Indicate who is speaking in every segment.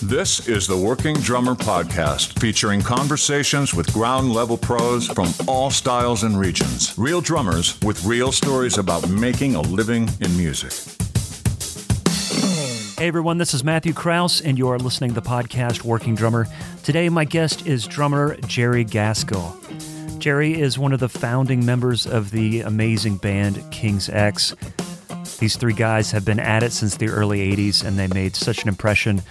Speaker 1: This is the Working Drummer Podcast, featuring conversations with ground level pros from all styles and regions. Real drummers with real stories about making a living in music.
Speaker 2: Hey everyone, this is Matthew Kraus, and you are listening to the podcast Working Drummer. Today, my guest is drummer Jerry Gaskill. Jerry is one of the founding members of the amazing band King's X. These three guys have been at it since the early 80s, and they made such an impression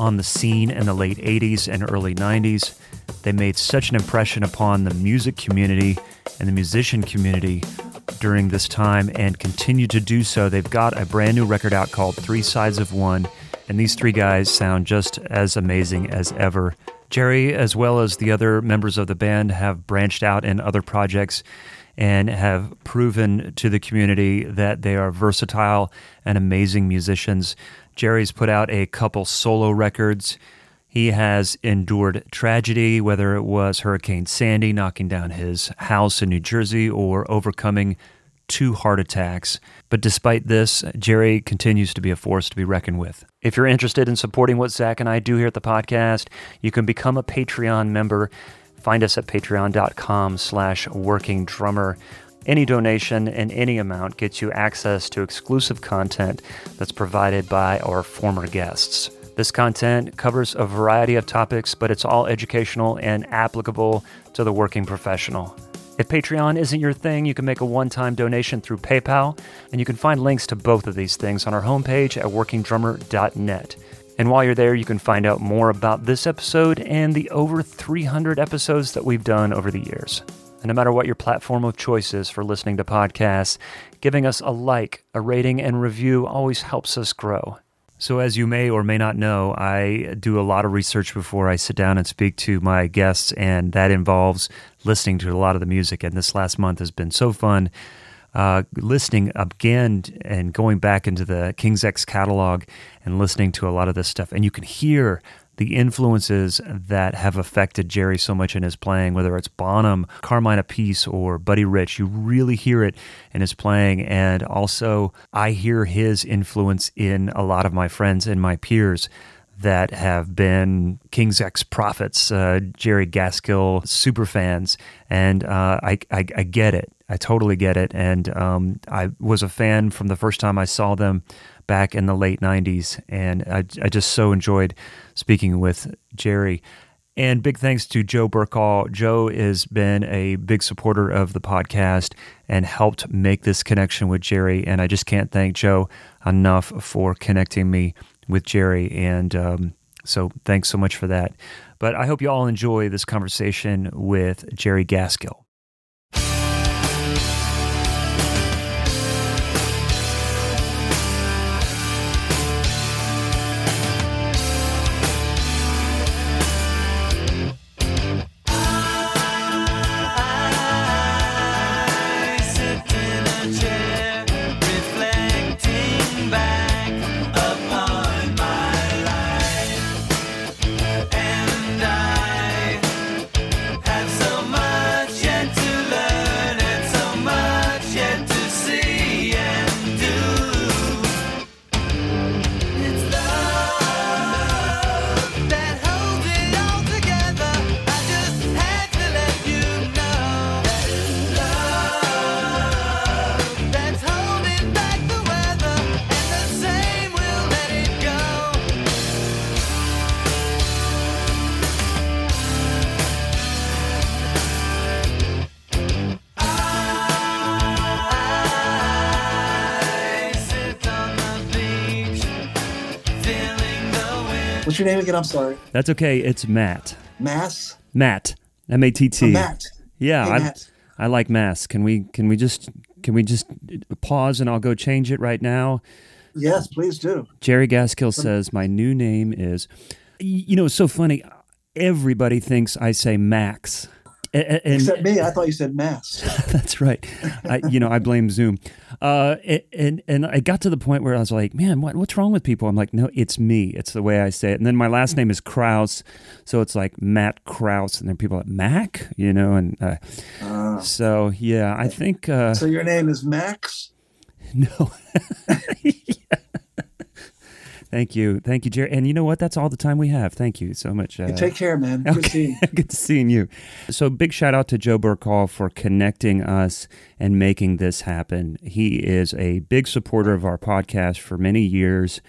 Speaker 2: on the scene in the late 80s and early 90s. They made such an impression upon the music community and the musician community during this time and continue to do so. They've got a brand new record out called Three Sides of One, and these three guys sound just as amazing as ever. Jerry, as well as the other members of the band, have branched out in other projects and have proven to the community that they are versatile and amazing musicians. Jerry's put out a couple solo records. He has endured tragedy, whether it was Hurricane Sandy knocking down his house in New Jersey or overcoming two heart attacks. But despite this, Jerry continues to be a force to be reckoned with. If you're interested in supporting what Zach and I do here at the podcast, you can become a Patreon member. Find us at patreon.com slash working drummer. Any donation in any amount gets you access to exclusive content that's provided by our former guests. This content covers a variety of topics, but it's all educational and applicable to the working professional. If Patreon isn't your thing, you can make a one time donation through PayPal, and you can find links to both of these things on our homepage at workingdrummer.net. And while you're there, you can find out more about this episode and the over 300 episodes that we've done over the years. And no matter what your platform of choice is for listening to podcasts, giving us a like, a rating, and review always helps us grow. So, as you may or may not know, I do a lot of research before I sit down and speak to my guests, and that involves listening to a lot of the music. And this last month has been so fun uh, listening again and going back into the King's X catalog and listening to a lot of this stuff. And you can hear the influences that have affected Jerry so much in his playing, whether it's Bonham, Carmine Appice, or Buddy Rich, you really hear it in his playing. And also, I hear his influence in a lot of my friends and my peers that have been King's X prophets, uh, Jerry Gaskill super fans, and uh, I, I, I get it. I totally get it, and um, I was a fan from the first time I saw them back in the late '90s, and I, I just so enjoyed speaking with Jerry. And big thanks to Joe Burkall. Joe has been a big supporter of the podcast and helped make this connection with Jerry. And I just can't thank Joe enough for connecting me with Jerry. And um, so thanks so much for that. But I hope you all enjoy this conversation with Jerry Gaskill.
Speaker 3: Again? I'm sorry.
Speaker 2: That's okay. It's Matt.
Speaker 3: Mass.
Speaker 2: Matt. M A T T.
Speaker 3: Oh, Matt.
Speaker 2: Yeah,
Speaker 3: Hey,
Speaker 2: I,
Speaker 3: Matt.
Speaker 2: I like Mass. Can we can we just can we just pause and I'll go change it right now?
Speaker 3: Yes, please do.
Speaker 2: Jerry Gaskill says my new name is. You know, it's so funny. Everybody thinks I say Max. A- a- And,
Speaker 3: Except me. I thought you said mass.
Speaker 2: That's right. I, you know, I blame Zoom. Uh, and and I got to the point where I was like, man, what, what's wrong with people? I'm like, no, it's me. It's the way I say it. And then my last name is Kraus, so it's like Matt Kraus, and then people are like Mac, you know, and uh,
Speaker 3: Ah.
Speaker 2: so yeah, I think uh,
Speaker 3: so your name is Max.
Speaker 2: no. Thank you, thank you, Jerry. And you know what? That's all the time we have. Thank you so much. Uh,
Speaker 3: Take care, man. Good
Speaker 2: Okay.
Speaker 3: seeing you.
Speaker 2: Good to seeing you. So, big shout out to Joe Burkall for connecting us and making this happen. He is a big supporter of our podcast for many years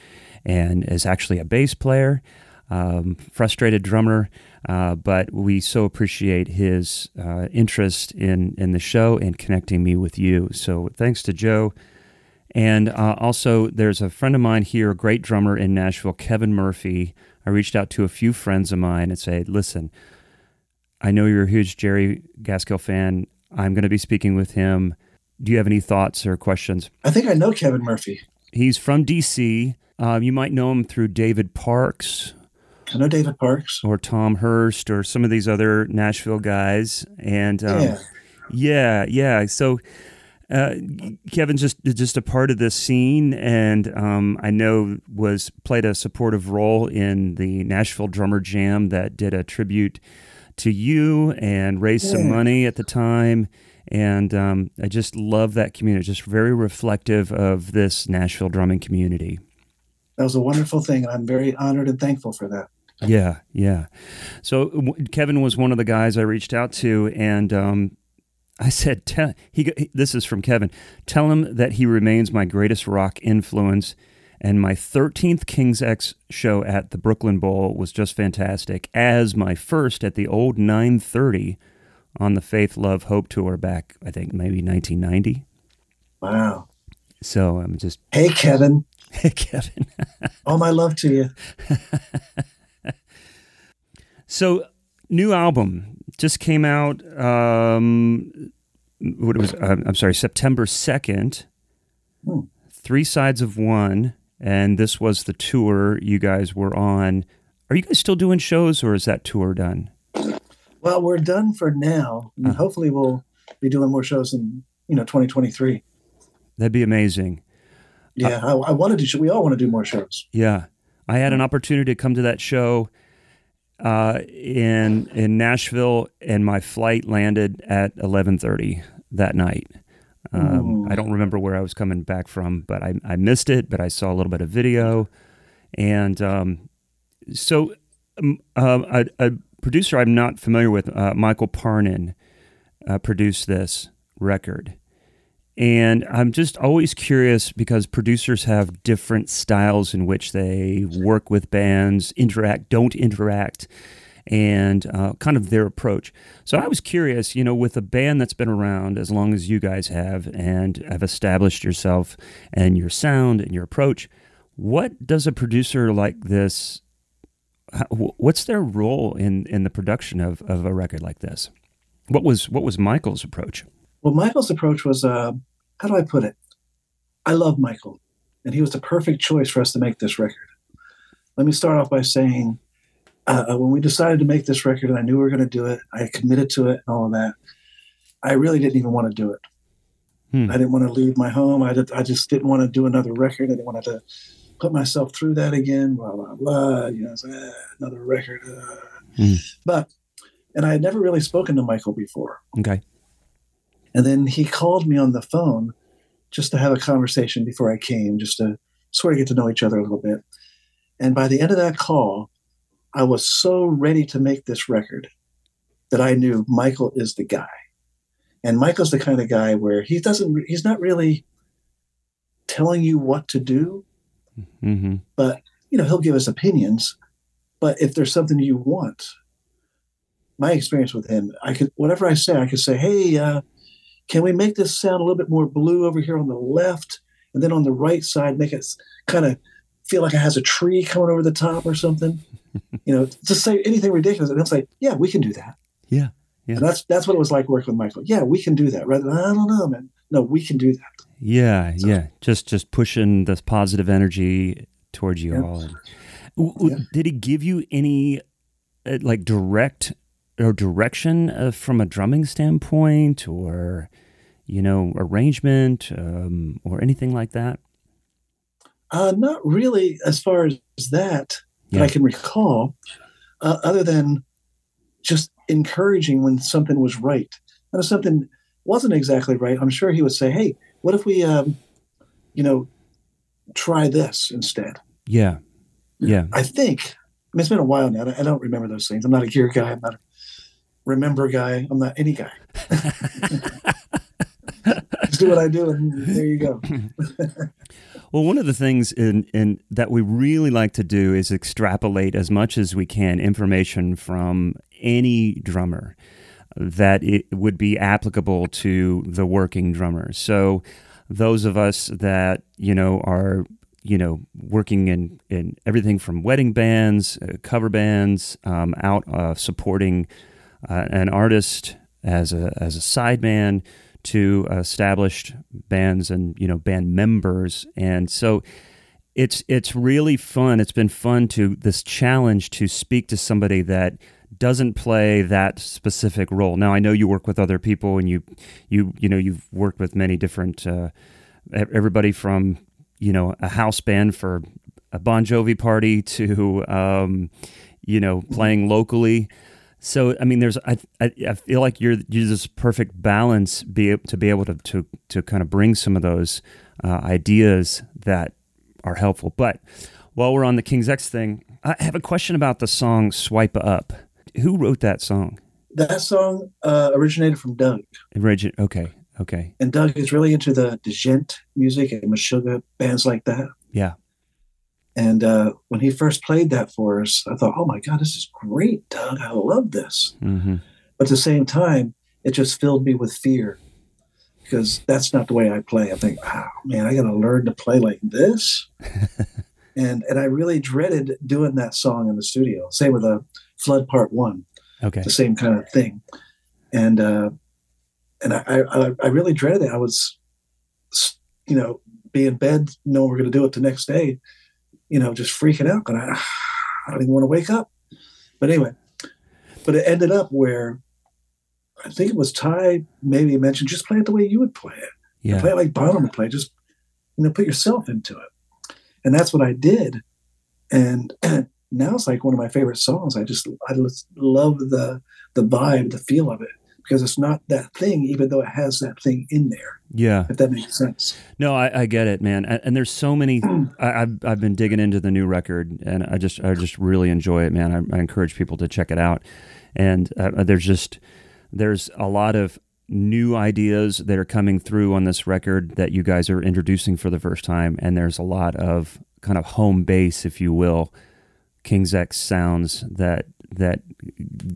Speaker 2: and is actually a bass player, um, frustrated drummer. Uh, but we so appreciate his uh, interest in, in the show and connecting me with you. So, thanks to Joe. And uh, also, there's a friend of mine here, a great drummer in Nashville, Kevin Murphy. I reached out to a few friends of mine and said, listen, I know you're a huge Jerry Gaskill fan. I'm going to be speaking with him. Do you have any thoughts or questions?
Speaker 3: I think I know Kevin Murphy.
Speaker 2: He's from DC. Um, you might know him through David Parks
Speaker 3: I know David Parks.
Speaker 2: or Tom Hurst or some of these other Nashville guys. And um,
Speaker 3: yeah.
Speaker 2: Yeah, yeah. So uh, Kevin's just just a part of this scene, and um, I know was played a supportive role in the Nashville Drummer Jam that did a tribute to you and raised some money at the time. And um, I just love that community. Just very reflective of this Nashville drumming community.
Speaker 3: That was a wonderful thing, and I'm very honored and thankful for that.
Speaker 2: Yeah, yeah. So w- Kevin was one of the guys I reached out to, and um, I said, tell, he, "This is from Kevin. Tell him that he remains my greatest rock influence." And my 13th King's X show at the Brooklyn Bowl was just fantastic, as my first at the old 930 on the Faith, Love, Hope tour back, I think maybe 1990.
Speaker 3: Wow.
Speaker 2: So I'm just,
Speaker 3: Hey, Kevin.
Speaker 2: hey, Kevin.
Speaker 3: All my love to you.
Speaker 2: So, new album just came out. Um, what it was? Uh, I'm sorry, September second.
Speaker 3: Hmm.
Speaker 2: Three sides of one, and this was the tour you guys were on. Are you guys still doing shows, or is that tour done?
Speaker 3: Well, we're done for now. and
Speaker 2: Uh-huh.
Speaker 3: Hopefully, we'll be doing more shows in you know 2023.
Speaker 2: That'd be amazing.
Speaker 3: Yeah, I, I wanted to. We all want to do more shows.
Speaker 2: Yeah, I had an opportunity to come to that show uh, in in Nashville, and my flight landed at eleven thirty that night. Um, I don't remember where I was coming back from, but I, I missed it. But I saw a little bit of video, and um, so um, uh, a, a producer I'm not familiar with, uh, Michael Parnin, uh, produced this record. And I'm just always curious because producers have different styles in which they work with bands, interact, don't interact, and uh, kind of their approach. So I was curious, you know, with a band that's been around as long as you guys have and have established yourself and your sound and your approach, what does a producer like this? What's their role in, in the production of, of a record like this? What was what was Michael's approach?
Speaker 3: Well, Michael's approach was, uh, how do I put it? I love Michael, and he was the perfect choice for us to make this record. Let me start off by saying, uh, uh, when we decided to make this record, and I knew we were going to do it, I committed to it and all of that. I really didn't even want to do it.
Speaker 2: Hmm.
Speaker 3: I didn't want to leave my home. I, did, I just didn't want to do another record. I didn't want to put myself through that again. Blah blah blah. You know, it's, uh, another record. Uh.
Speaker 2: Hmm.
Speaker 3: But, and I had never really spoken to Michael before.
Speaker 2: Okay.
Speaker 3: And then he called me on the phone just to have a conversation before I came, just to sort of get to know each other a little bit. And by the end of that call, I was so ready to make this record that I knew Michael is the guy. And Michael's the kind of guy where he doesn't, he's not really telling you what to do,
Speaker 2: Mm-hmm.
Speaker 3: but you know, he'll give us opinions. But if there's something you want, my experience with him, I could whatever I say, I could say, "Hey, uh, can we make this sound a little bit more blue over here on the left, and then on the right side, make it kind of feel like it has a tree coming over the top or something?" you know, just say anything ridiculous, and he'll say, "Yeah, we can do that."
Speaker 2: Yeah, yeah.
Speaker 3: And that's that's what it was like working with Michael. Yeah, we can do that. Rather than I don't know, man. No, we can do that.
Speaker 2: Yeah,
Speaker 3: So-
Speaker 2: yeah. Just just pushing this positive energy towards you
Speaker 3: Yeah.
Speaker 2: all. And- W- w-
Speaker 3: Yeah.
Speaker 2: Did he give you any uh, like direct or direction uh, from a drumming standpoint, or you know, arrangement, um, or anything like that?
Speaker 3: Uh, not really, as far as that that I can recall, uh, other than just encouraging when something was right. And if something wasn't exactly right, I'm sure he would say, "Hey, what if we, um, you know, try this instead?"
Speaker 2: Yeah, Yeah.
Speaker 3: I think. I mean, it's been a while now. I don't remember those things. I'm not a gear guy. I'm not a remember guy. I'm not any guy. Just do what I do, and there you go.
Speaker 2: well, one of the things in, in that we really like to do is extrapolate as much as we can information from any drummer that it would be applicable to the working drummer. So those of us that you know are you know working in in everything from wedding bands, uh, cover bands, um, out uh, supporting uh, an artist as a as a sideman to established bands and you know band members, and so it's it's really fun. It's been fun to this challenge to speak to somebody that doesn't play that specific role. Now I know you work with other people, and you you you know you've worked with many different uh, everybody from you know a house band for a Bon Jovi party to um, you know playing locally. So I mean, there's I, I, I feel like you're you're this perfect balance be to be able to to to kind of bring some of those uh, ideas that are helpful. But while we're on the King's X thing, I have a question about the song "Swipe Up." Who wrote that song?
Speaker 3: That song uh, originated from Doug.
Speaker 2: Origin- okay, okay.
Speaker 3: And Doug is really into the djent music and Meshuggah bands like that.
Speaker 2: Yeah.
Speaker 3: And uh, when he first played that for us, I thought, oh my God, this is great, Doug. I love this.
Speaker 2: Mm-hmm.
Speaker 3: But at the same time, it just filled me with fear because that's not the way I play. I think, wow, man, I got to learn to play like this. and and I really dreaded doing that song in the studio. Same with a uh, Flood Part One.
Speaker 2: Okay.
Speaker 3: The same kind of thing. And uh, and I, I, I really dreaded it. I was, you know, be in bed knowing we're going to do it the next day you know, just freaking out. And I, ah, I don't even want to wake up. But anyway, but it ended up where I think it was Ty maybe mentioned just play it the way you would play it.
Speaker 2: Yeah.
Speaker 3: Play it like Bonham would play. Just you know, put yourself into it. And that's what I did. And, and now it's like one of my favorite songs. I just I just love the the vibe, the feel of it because it's not that thing, even though it has that thing in there.
Speaker 2: Yeah,
Speaker 3: if that makes sense.
Speaker 2: No, I, I get it, man. And there's so many. I, have I've been digging into the new record, and I just I just really enjoy it, man. I, I encourage people to check it out. And uh, there's just there's a lot of new ideas that are coming through on this record that you guys are introducing for the first time, and there's a lot of kind of home base, if you will, King's X sounds that that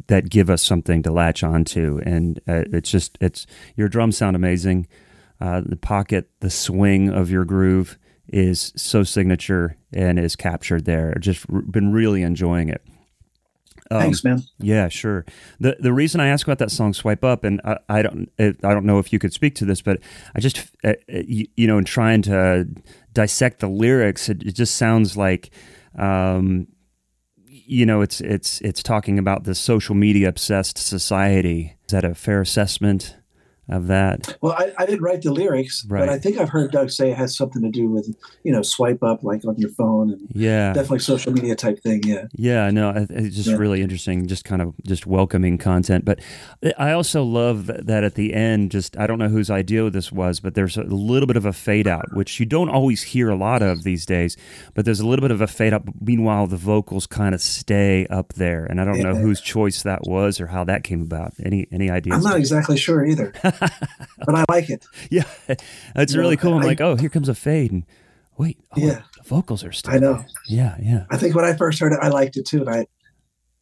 Speaker 2: that give us something to latch onto, and uh, it's just it's your drums sound amazing. Uh, the pocket, the swing of your groove is so signature and is captured there. Just r- been really enjoying it.
Speaker 3: Um, Thanks, man.
Speaker 2: Yeah, sure. the The reason I asked about that song, "Swipe Up," and I, I don't, I don't know if you could speak to this, but I just, uh, uh, you, you, know, in trying to dissect the lyrics, it, it just sounds like um, you know, it's it's it's talking about the social media obsessed society. Is that a fair assessment? Of that?
Speaker 3: Well, I, I didn't write the lyrics, right. but I think I've heard Doug say it has something to do with, you know, swipe up like on your phone and
Speaker 2: yeah,
Speaker 3: definitely social media type thing. Yeah.
Speaker 2: Yeah. No, it's just yeah. really interesting, just kind of just welcoming content. But I also love that at the end, just, I don't know whose idea this was, but there's a little bit of a fade out, which you don't always hear a lot of these days, but there's a little bit of a fade out. Meanwhile, the vocals kind of stay up there. And I don't yeah. know whose choice that was or how that came about. Any, any ideas?
Speaker 3: I'm not exactly sure either. but I like it.
Speaker 2: Yeah, it's you really know, cool. I'm I, like, oh, here comes a fade, and wait, oh,
Speaker 3: yeah,
Speaker 2: the vocals are still.
Speaker 3: I know.
Speaker 2: Yeah, yeah.
Speaker 3: I think when I first heard it, I liked it too, and I,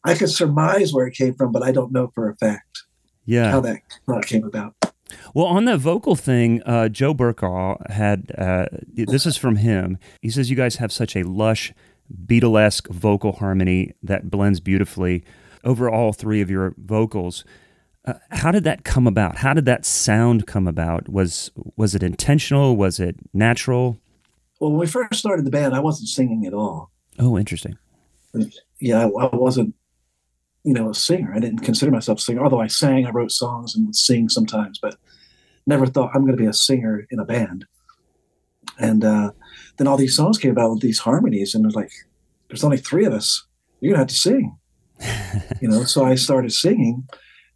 Speaker 3: I could surmise where it came from, but I don't know for a fact.
Speaker 2: Yeah,
Speaker 3: how that how it came about.
Speaker 2: Well, on the vocal thing, uh, Joe Burkaw had uh, this is from him. He says you guys have such a lush, Beatlesque vocal harmony that blends beautifully over all three of your vocals. Uh, how did that come about? How did that sound come about? Was was it intentional? Was it natural?
Speaker 3: Well, when we first started the band, I wasn't singing at all.
Speaker 2: Oh, interesting.
Speaker 3: Yeah, I, I wasn't, you know, a singer. I didn't consider myself a singer. Although I sang, I wrote songs and would sing sometimes, but never thought I'm going to be a singer in a band. And uh, then all these songs came about with these harmonies, and it was like, there's only three of us. You're gonna have to sing, you know. So I started singing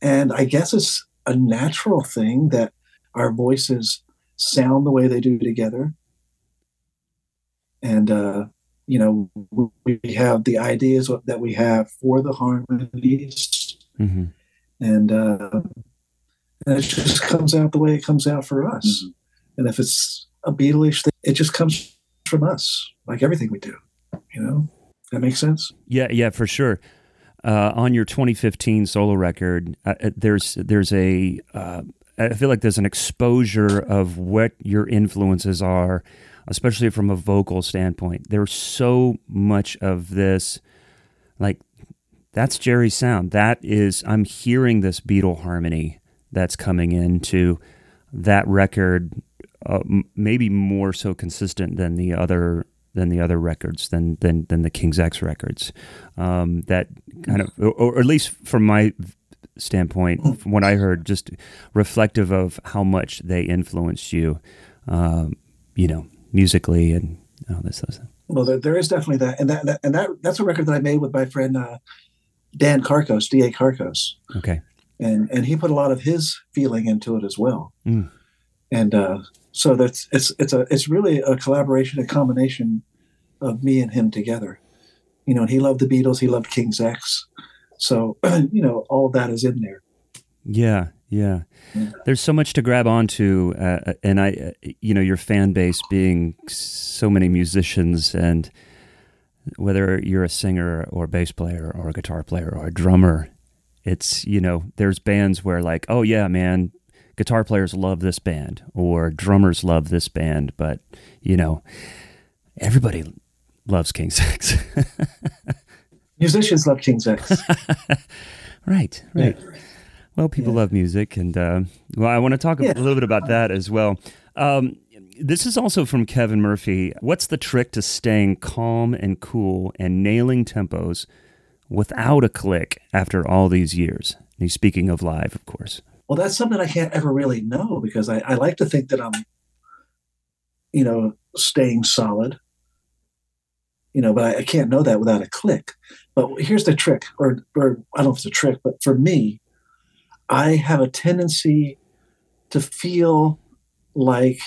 Speaker 3: and I guess it's a natural thing that our voices sound the way they do together. And uh, you know, we have the ideas that we have for the harmonies, mm-hmm. and uh, and it just comes out the way it comes out for us. Mm-hmm. And if it's a Beatleish thing, it just comes from us, like everything we do. You know, that makes sense.
Speaker 2: Yeah, yeah, for sure. Uh, on your 2015 solo record, uh, uh, there's there's a uh, I feel like there's an exposure of what your influences are, especially from a vocal standpoint. There's so much of this, like that's Jerry's sound. That is, I'm hearing this Beatle harmony that's coming into that record. Uh, maybe more so consistent than the other than the other records than than than the King's X records. Um, that kind of, or, or, at least from my standpoint, from what I heard, just reflective of how much they influenced you, um, you know, musically and all this stuff.
Speaker 3: Well, there, there is definitely that, and that, that, and that that's a record that I made with my friend uh, Dan Karkos, D. A. Karkos.
Speaker 2: Okay.
Speaker 3: And and he put a lot of his feeling into it as well. Mm. And uh, so that's it's it's a it's really a collaboration, a combination of me and him together. You know, and he loved the Beatles, he loved King's X, so you know all of that is in there.
Speaker 2: Yeah, yeah. yeah. There's so much to grab onto, uh, uh and I, uh, you know, your fan base being so many musicians, and whether you're a singer or a bass player or a guitar player or a drummer, it's you know, there's bands where like, oh yeah, man, guitar players love this band or drummers love this band, but you know, everybody loves King's X.
Speaker 3: Musicians love King's X.
Speaker 2: right, right. Yeah. Well, people yeah. love music, and uh, well, I want to talk yeah. a little bit about that as well. Um, this is also from Kevin Murphy. What's the trick to staying calm and cool and nailing tempos without a click after all these years? He's speaking of live, of course.
Speaker 3: Well, that's something I can't ever really know because I, I like to think that I'm, you know, staying solid. You know, but I, I can't know that without a click. But here's the trick, or, or I don't know if it's a trick, but for me, I have a tendency to feel like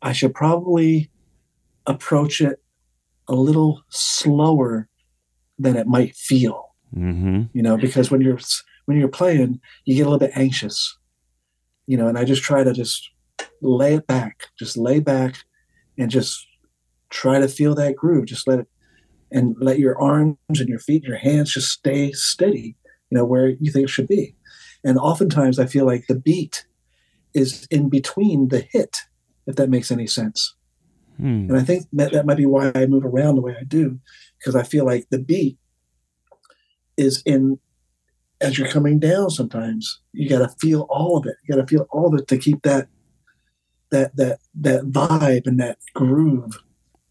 Speaker 3: I should probably approach it a little slower than it might feel. Mm-hmm. You know, because when you're when you're playing, you get a little bit anxious, you know, and I just try to just lay it back, just lay back and just try to feel that groove. Just let it and let your arms and your feet and your hands just stay steady, you know, where you think it should be. And oftentimes I feel like the beat is in between the hit, if that makes any sense. Hmm. And I think that, that might be why I move around the way I do, because I feel like the beat is in as you're coming down sometimes you got to feel all of it. You got to feel all of it to keep that that that that vibe and that groove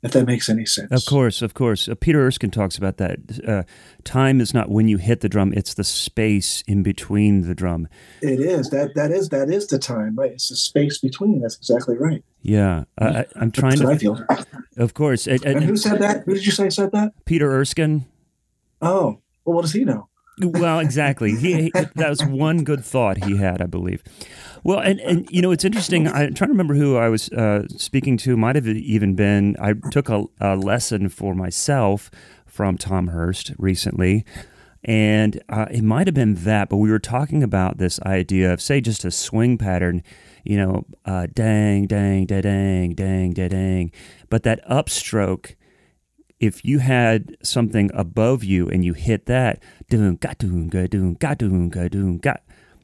Speaker 3: if that makes any sense.
Speaker 2: Of course of course. Uh, peter erskine talks about that. Uh, time is not when you hit the drum it's the space in between the drum.
Speaker 3: It is. That that is that is the time right? It's the space between. That's exactly right.
Speaker 2: Yeah. I, am trying
Speaker 3: that's
Speaker 2: to
Speaker 3: i feel.
Speaker 2: Of course.
Speaker 3: And, and, and who said that? Who did you say said that?
Speaker 2: Peter erskine?
Speaker 3: Oh. Well what does he know
Speaker 2: well, exactly. He, he, that was one good thought he had, I believe. Well, and, and you know, it's interesting. I'm trying to remember who I was uh, speaking to. Might have even been, I took a, a, lesson for myself from Tom Hurst recently. And uh, it might have been that, but we were talking about this idea of, say, just a swing pattern, you know, uh, dang, dang, da dang, dang, da dang. But that upstroke if you had something above you and you hit that,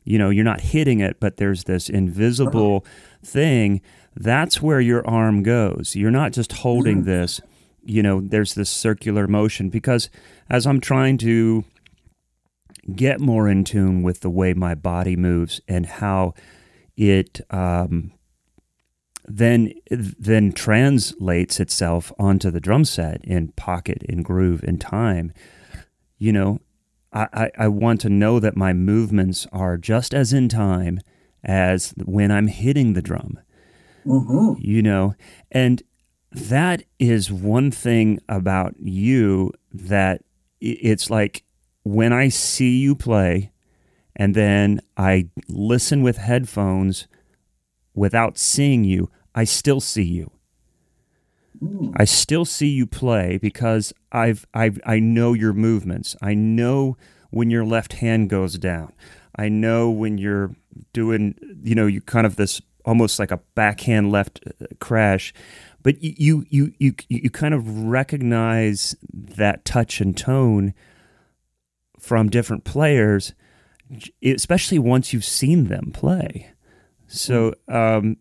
Speaker 2: you know, you're not hitting it, but there's this invisible thing. That's where your arm goes. You're not just holding mm-hmm. this, you know, there's this circular motion because as I'm trying to get more in tune with the way my body moves and how it um, then then translates itself onto the drum set in pocket, in groove, in time. You know, I, I want to know that my movements are just as in time as when I'm hitting the drum. Mm-hmm. You know, and that is one thing about you that it's like when I see you play and then I listen with headphones without seeing you, I still see you. I still see you play because I've I've I know your movements. I know when your left hand goes down. I know when you're doing you know you kind of this almost like a backhand left uh, crash, but you you you you, you kind of recognize that touch and tone from different players, especially once you've seen them play. So, um,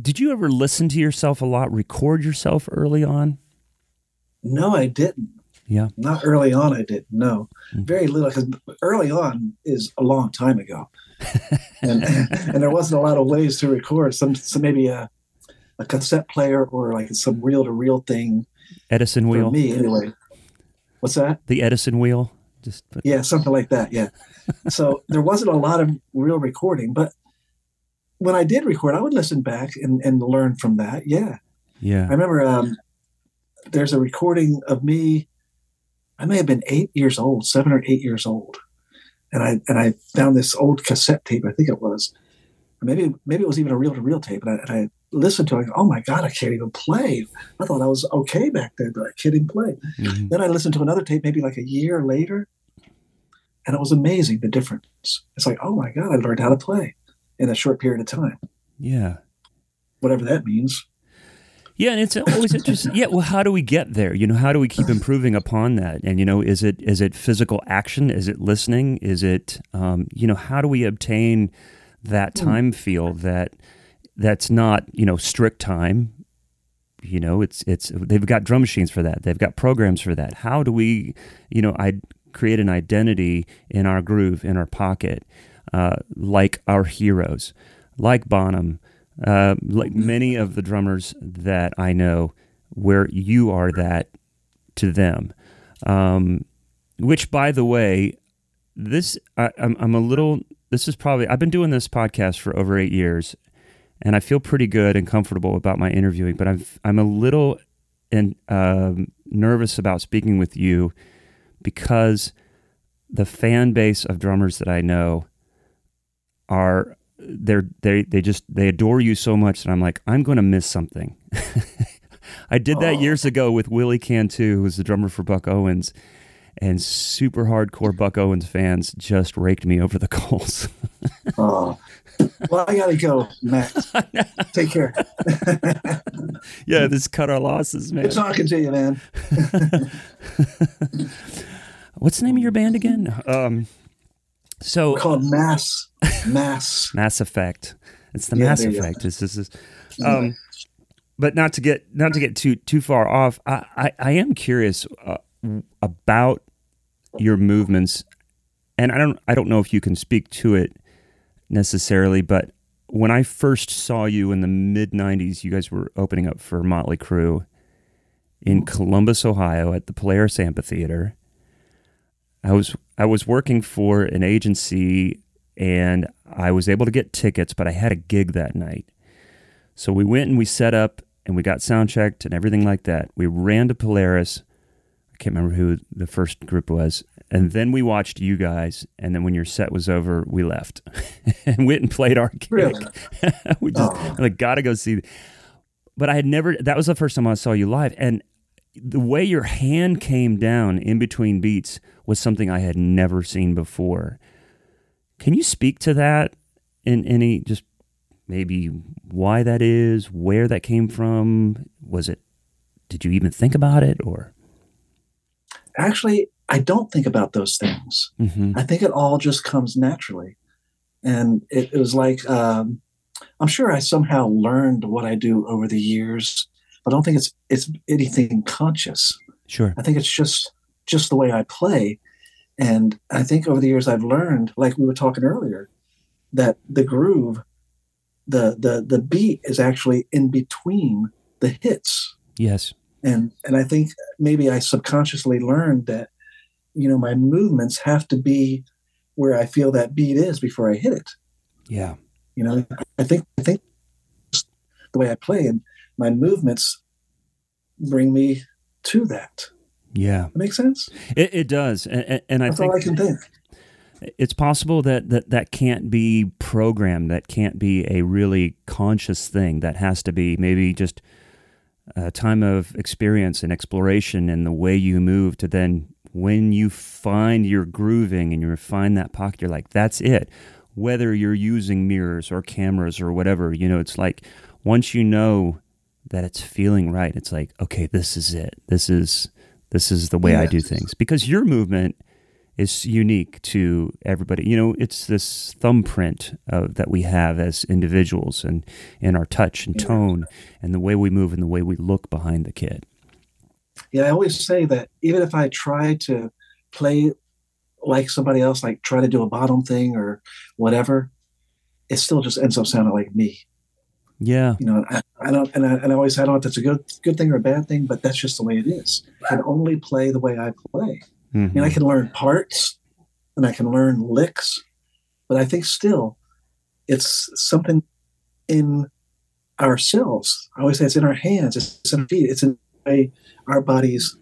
Speaker 2: did you ever listen to yourself a lot, record yourself early on?
Speaker 3: No, I didn't.
Speaker 2: Yeah.
Speaker 3: Not early on, I didn't. No,
Speaker 2: Mhm.
Speaker 3: very little. Because early on is a long time ago, and and there wasn't a lot of ways to record. Some, some maybe a a cassette player or like some reel to reel thing
Speaker 2: Edison
Speaker 3: for
Speaker 2: wheel,
Speaker 3: me anyway. What's that?
Speaker 2: the Edison wheel. Just put,
Speaker 3: Yeah, something like that. Yeah. so there wasn't a lot of real recording, but when I did record, I would listen back and, and learn from that. Yeah.
Speaker 2: yeah,
Speaker 3: I remember um, there's a recording of me. I may have been eight years old, seven or eight years old, and I and I found this old cassette tape. I think it was, maybe maybe it was even a reel to reel tape. And I, and I listened to it. Go, oh my god, I can't even play. I thought I was okay back then, but I can't even play.
Speaker 2: Mhm.
Speaker 3: Then I listened to another tape, maybe like a year later, and it was amazing the difference. It's like, oh my god, I learned how to play in a short period of time,
Speaker 2: yeah.
Speaker 3: whatever that means.
Speaker 2: Yeah, and it's always interesting. Yeah, well, how do we get there? You know, how do we keep improving upon that? And you know, is it is it physical action? Is it listening? Is it um, you know, how do we obtain that time feel that that's not you know strict time? You know, it's it's they've got drum machines for that. They've got programs for that. How do we, you know, I create an identity in our groove in our pocket, uh, like our heroes, like Bonham, uh, like many of the drummers that I know, where you are that to them. Um, which, by the way, this I, I'm, I'm a little. This is probably I've been doing this podcast for over eight years, and I feel pretty good and comfortable about my interviewing. But I'm I'm a little and um, nervous about speaking with you because the fan base of drummers that I know are they're they they just they adore you so much that I'm like I'm going to miss something. I did that
Speaker 3: Aw.
Speaker 2: years ago with Willie Cantu, who was the drummer for Buck Owens, and super hardcore Buck Owens fans just raked me over the coals.
Speaker 3: Oh, well, I gotta go, Matt. Take care.
Speaker 2: yeah, this cut our losses, man.
Speaker 3: Good talking to you, man.
Speaker 2: What's the name of your band again? Um, so
Speaker 3: Called Mass, Mass.
Speaker 2: Mass Effect. It's the
Speaker 3: Yeah,
Speaker 2: Mass
Speaker 3: there you go.
Speaker 2: Effect. This is, um, but not to get not to get too too far off. I I, I am curious uh, about your movements, and I don't I don't know if you can speak to it necessarily, but when I first saw you in the mid '90s, you guys were opening up for Motley Crue in Columbus, Ohio, at the Polaris Amphitheater. I was I was working for an agency and I was able to get tickets, but I had a gig that night. So we went and we set up and we got sound checked and everything like that. We ran to Polaris. I can't remember who the first group was. And then we watched you guys. And then when your set was over, we left and went and played our gig.
Speaker 3: Really?
Speaker 2: we just
Speaker 3: Oh.
Speaker 2: like gotta go see. But I had never. That was the first time I saw you live, and the way your hand came down in between beats was something I had never seen before. Can you speak to that in any just maybe why that is, where that came from? Was it did you even think about it or
Speaker 3: Actually, I don't think about those things.
Speaker 2: Mhm.
Speaker 3: I think it all just comes naturally. And it, it was like, um, I'm sure I somehow learned what I do over the years, I don't think it's it's anything conscious.
Speaker 2: Sure.
Speaker 3: I think it's just just the way I play. And I think over the years I've learned, like we were talking earlier, that the groove, the the the beat is actually in between the hits.
Speaker 2: Yes.
Speaker 3: And and I think maybe I subconsciously learned that, you know, my movements have to be where I feel that beat is before I hit it.
Speaker 2: Yeah.
Speaker 3: You know, I think I think the way I play and my movements bring me to that.
Speaker 2: Yeah.
Speaker 3: That makes sense?
Speaker 2: It, it does. And, and I
Speaker 3: That's
Speaker 2: think
Speaker 3: all I can think.
Speaker 2: it's possible that, that that can't be programmed that can't be a really conscious thing that has to be maybe just a time of experience and exploration and the way you move to then when you find your grooving and you find that pocket, you're like, that's it. Whether you're using mirrors or cameras or whatever, you know, it's like once you know that it's feeling right, it's like, okay, this is it. This is this is the way. I do things. Because your movement is unique to everybody. You know, it's this thumbprint that we have as individuals and in our touch and tone and the way we move and the way we look behind the kid.
Speaker 3: Yeah, I always say that even if I try to play like somebody else, like try to do a Bonham thing or whatever, it still just ends up sounding like me.
Speaker 2: Yeah.
Speaker 3: You know, I, I don't, and I, and I always I don't know if that's a good good thing or a bad thing, but that's just the way it is. I can only play the way I play. Mm-hmm. I mean, I can learn parts and I can learn licks, but I think still it's something in ourselves. I always say it's in our hands, it's in our feet, it's in the way our bodies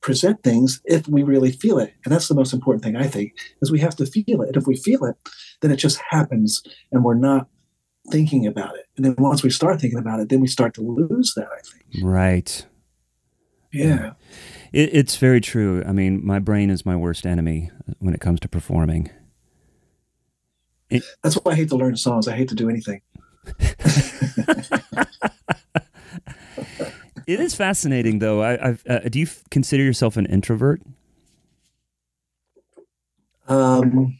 Speaker 3: present things if we really feel it. And that's the most important thing, I think, is we have to feel it. And if we feel it, then it just happens and we're not thinking about it. And then once we start thinking about it, then we start to lose that, I think.
Speaker 2: Right.
Speaker 3: Yeah.
Speaker 2: It, it's very true. I mean, my brain is my worst enemy when it comes to performing.
Speaker 3: It, That's why I hate to learn songs. I hate to do anything.
Speaker 2: it is fascinating, though. I, uh, do you consider yourself an introvert?
Speaker 3: Um,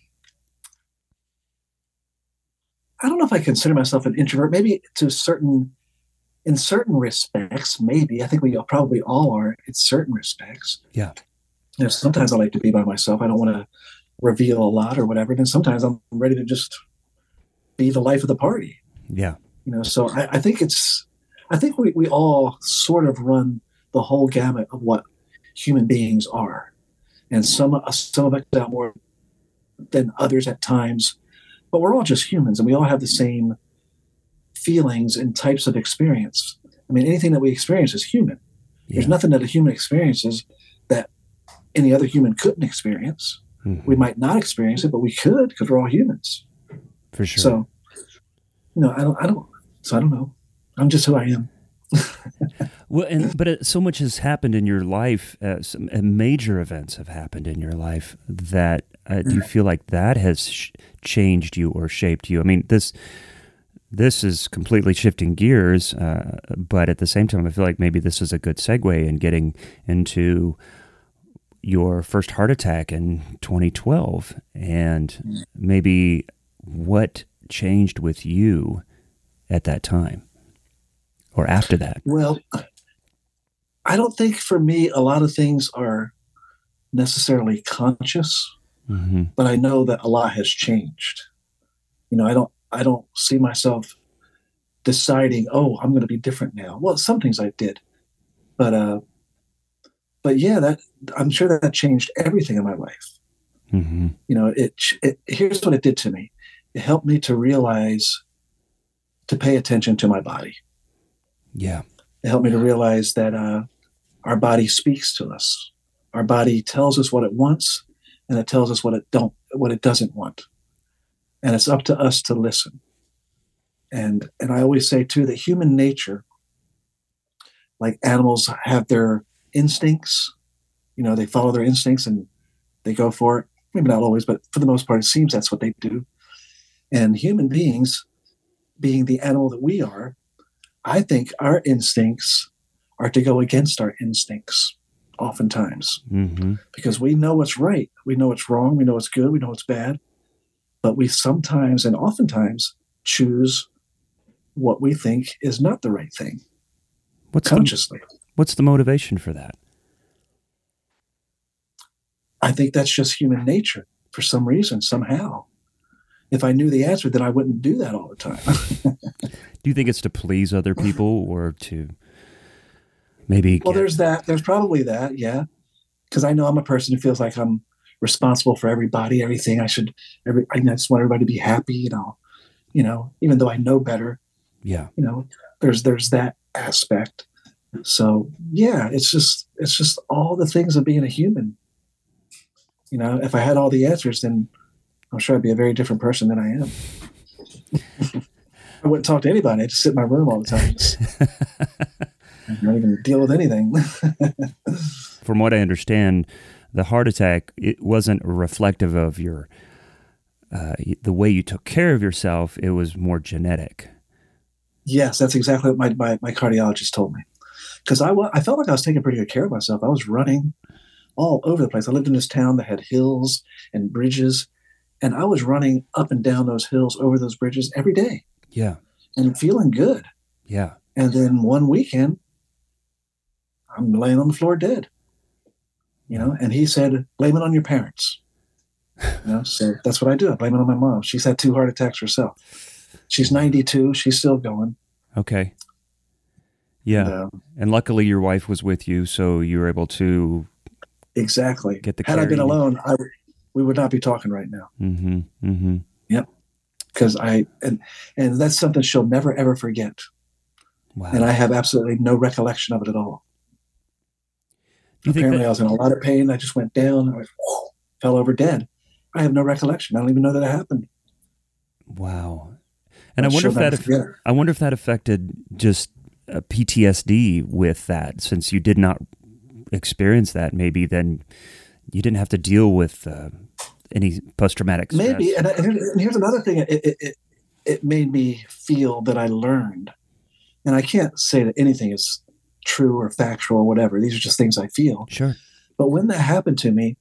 Speaker 3: I don't know if I consider myself an introvert. Maybe to certain in certain respects, maybe I think we probably all are in certain respects.
Speaker 2: Yeah.
Speaker 3: You know, sometimes I like to be by myself. I don't want to reveal a lot or whatever. And sometimes I'm ready to just be the life of the party.
Speaker 2: Yeah.
Speaker 3: You know, so I, I think it's, I think we, we all sort of run the whole gamut of what human beings are. And some, some of us out more than others at times, but we're all just humans and we all have the same feelings and types of experience. I mean, anything that we experience is human. Yeah. There's nothing that a human experiences that any other human couldn't experience. Mm-hmm. We might not experience it, but we could because we're all humans.
Speaker 2: For sure.
Speaker 3: So, you know, I don't, I don't, so I don't know. I'm just who I am.
Speaker 2: Well, and but it, so much has happened in your life. Uh, some uh, major events have happened in your life that uh, do you feel like that has sh- changed you or shaped you? I mean, this this is completely shifting gears, uh, but at the same time, I feel like maybe this is a good segue in getting into your first heart attack in 2012 and maybe what changed with you at that time or after that.
Speaker 3: Well, I don't think for me a lot of things are necessarily conscious, mm-hmm. but I know that a lot has changed. You know, I don't I don't see myself deciding, oh, I'm going to be different now. Well, some things I did, but uh, but yeah, that I'm sure that, changed everything in my life. Mm-hmm. You know, it, it. Here's what it did to me. It helped me to realize to pay attention to my body.
Speaker 2: Yeah,
Speaker 3: it helped me to realize that uh, our body speaks to us. Our body tells us what it wants, and it tells us what it don't, what it doesn't want and it's up to us to listen. And and I always say too that human nature, like animals, have their instincts. You know, they follow their instincts and they go for it. Maybe not always, but for the most part, it seems that's what they do. And human beings, being the animal that we are, I think our instincts are to go against our instincts oftentimes mm-hmm. because we know what's right, we know what's wrong, we know what's good, we know what's bad, but we sometimes and oftentimes choose what we think is not the right thing what's consciously.
Speaker 2: The, what's the motivation for that?
Speaker 3: I think that's just human nature for some reason, somehow. If I knew the answer, then I wouldn't do that all the time.
Speaker 2: do you think it's to please other people or to maybe?
Speaker 3: Well, get... there's that. There's probably that, yeah. Because I know I'm a person who feels like I'm responsible for everybody, everything. I should, every, I just want everybody to be happy, you know, you know, even though I know better.
Speaker 2: Yeah.
Speaker 3: You know, there's, there's that aspect. So yeah, it's just, it's just all the things of being a human. You know, if I had all the answers, then I'm sure I'd be a very different person than I am. I wouldn't talk to anybody. I'd just sit in my room all the time. I don't even deal with anything.
Speaker 2: From what I understand, the heart attack it wasn't reflective of your uh, the way you took care of yourself. It was more genetic.
Speaker 3: yes, that's exactly what my, my, my cardiologist told me. Because I, I felt like I was taking pretty good care of myself. I was running all over the place. I lived in this town that had hills and bridges, and I was running up and down those hills over those bridges every day
Speaker 2: Yeah,
Speaker 3: and feeling good.
Speaker 2: yeah,
Speaker 3: And then one weekend, I'm laying on the floor dead. You know, and he said, blame it on your parents. You know, so that's what I do. I blame it on my mom. She's had two heart attacks herself. She's 92. She's still going.
Speaker 2: okay, yeah.
Speaker 3: And, uh,
Speaker 2: And luckily, your wife was with you, so you were able to.
Speaker 3: exactly.
Speaker 2: Get the
Speaker 3: Had I been alone, I, we would not be talking right now.
Speaker 2: Mm-hmm. Mm-hmm. Yep.
Speaker 3: Because I and and that's something she'll never ever forget.
Speaker 2: Wow.
Speaker 3: And I have absolutely no recollection of it at all.
Speaker 2: you think
Speaker 3: Apparently,
Speaker 2: that,
Speaker 3: I was in a lot of pain. I just went down. I went, whew, fell over dead. I have no recollection. I don't even know that it happened.
Speaker 2: wow. And I
Speaker 3: But
Speaker 2: wonder if that. I wonder if that affected just uh, PTSD with that, since you did not experience that. Maybe then you didn't have to deal with uh, any post traumatic.
Speaker 3: Maybe, and, here- and here's another thing. It, it, it, it made me feel that I learned, and I can't say that anything is true or factual or whatever. These are just things I feel.
Speaker 2: Sure.
Speaker 3: But when that happened to me,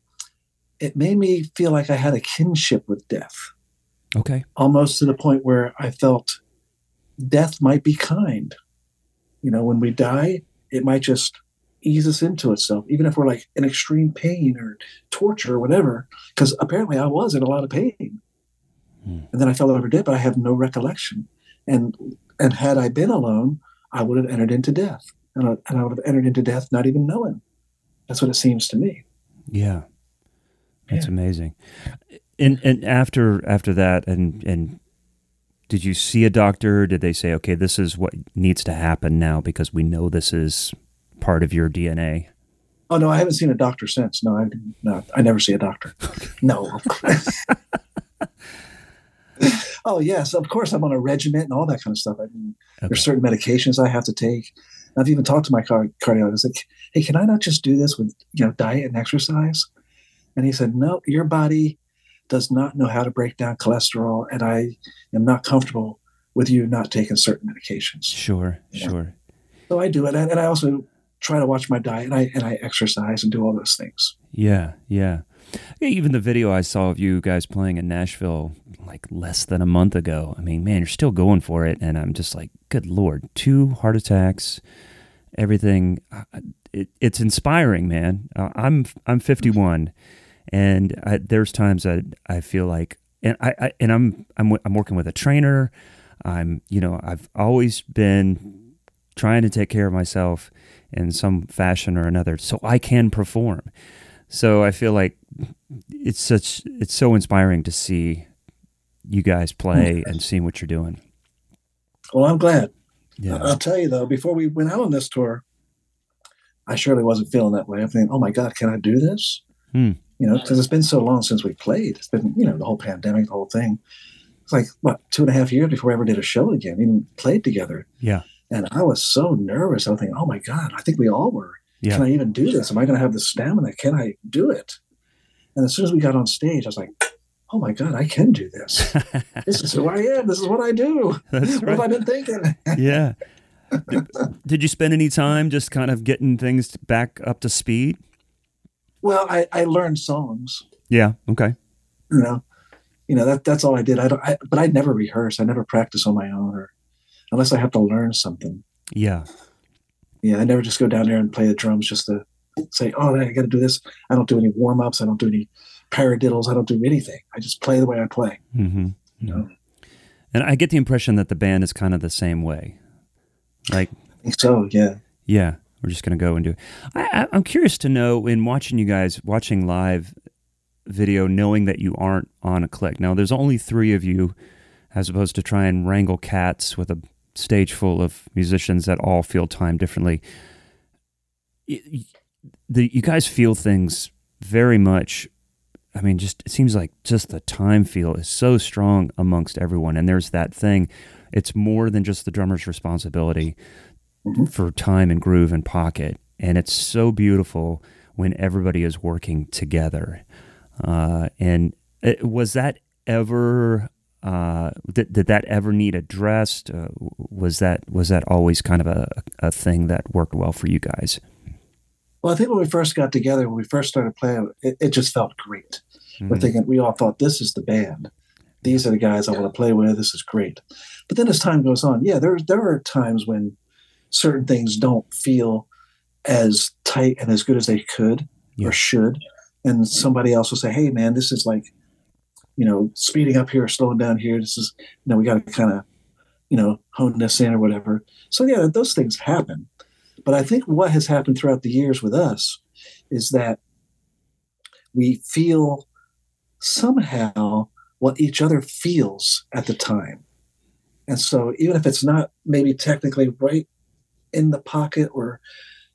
Speaker 3: it made me feel like I had a kinship with death,
Speaker 2: Okay.
Speaker 3: almost to the point where I felt death might be kind. You know, when we die, it might just ease us into itself, even if we're like in extreme pain or torture or whatever. Because apparently I was in a lot of pain.
Speaker 2: Hmm.
Speaker 3: And then I fell over dead, but I have no recollection. And and had I been alone, I would have entered into death. And I, and I would have entered into death not even knowing. That's what it seems to me.
Speaker 2: Yeah. That's amazing. And and after after that and and did you see a doctor? Did they say, okay, this is what needs to happen now because we know this is part of your DNA?
Speaker 3: Oh no, I haven't seen a doctor since. No, I no, I never see a doctor. No. oh yes, of course I'm on a regiment and all that kind of stuff. I mean,
Speaker 2: Okay.
Speaker 3: there's certain medications I have to take. I've even talked to my car- cardiologist. Like, hey, can I not just do this with you know diet and exercise? And he said, no, your body does not know how to break down cholesterol, and I am not comfortable with you not taking certain medications.
Speaker 2: Sure,
Speaker 3: Yeah.
Speaker 2: sure.
Speaker 3: So I do it, and and I also try to watch my diet, and I and I exercise and do all those things.
Speaker 2: Yeah, yeah. Even the video I saw of you guys playing in Nashville like less than a month ago. I mean, man, you're still going for it, and I'm just like, good lord, two heart attacks, everything. It, it's inspiring, man. Uh, I'm I'm 51, and I, there's times that I feel like, and I, I and I'm I'm I'm working with a trainer. I'm you know I've always been trying to take care of myself in some fashion or another, so I can perform. So I feel like it's such it's so inspiring to see you guys play and seeing what you're doing.
Speaker 3: Well, I'm glad.
Speaker 2: Yeah.
Speaker 3: I'll tell you though, before we went out on this tour, I surely wasn't feeling that way. I'm thinking, oh my God, can I do this?
Speaker 2: Hmm.
Speaker 3: You know, because it's been so long since we played. It's been, you know, the whole pandemic, the whole thing. It's like, what, two and a half years before we ever did a show again, even played together.
Speaker 2: Yeah.
Speaker 3: And I was so nervous. I was thinking, oh my God, I think we all were.
Speaker 2: Yeah.
Speaker 3: Can I even do this? Am I going to have the stamina? Can I do it? And as soon as we got on stage, I was like, oh my God, I can do this. this is who I am. This is what I do.
Speaker 2: That's
Speaker 3: What have I
Speaker 2: right.
Speaker 3: been thinking?
Speaker 2: yeah. Did, did you spend any time just kind of getting things back up to speed?
Speaker 3: Well, I, I learned songs.
Speaker 2: Yeah. Okay.
Speaker 3: You know, you know that that's all I did. I don't. I, but I never rehearse. I never practice on my own, or unless I have to learn something.
Speaker 2: Yeah.
Speaker 3: Yeah, I never just go down there and play the drums just to say, "Oh, I got to do this." I don't do any warm ups. I don't do any paradiddles. I don't do anything. I just play the way I play.
Speaker 2: Mm-hmm.
Speaker 3: You know,
Speaker 2: And I get the impression that the band is kind of the same way. Like,
Speaker 3: I think so. Yeah.
Speaker 2: yeah, we're just going to go and do. I, I, I'm curious to know in watching you guys watching live video, knowing that you aren't on a click. Now, there's only three of you, as opposed to try and wrangle cats with a stage full of musicians that all feel time differently. Y- y- The, you guys feel things very much. I mean, just it seems like just the time feel is so strong amongst everyone, and there's that thing. It's more than just the drummer's responsibility mm-hmm. for time and groove and pocket, and it's so beautiful when everybody is working together. Uh, and it, was that ever? Uh, did, did that ever need addressed? Uh, was that was that always kind of a, a thing that worked well for you guys?
Speaker 3: Well, I think when we first got together, when we first started playing, it, it just felt great. Mm-hmm. We're thinking we all thought this is the band. These are the guys I want to play with. This is great. But then as time goes on, yeah, there there are times when certain things don't feel as tight and as good as they could yeah. or should. And somebody else will say, hey, man, this is like, you know, speeding up here, slowing down here. This is, you know, we got to kind of, you know, hone this in or whatever. So, yeah, those things happen. But I think what has happened throughout the years with us is that we feel somehow what each other feels at the time. And so even if it's not maybe technically right in the pocket or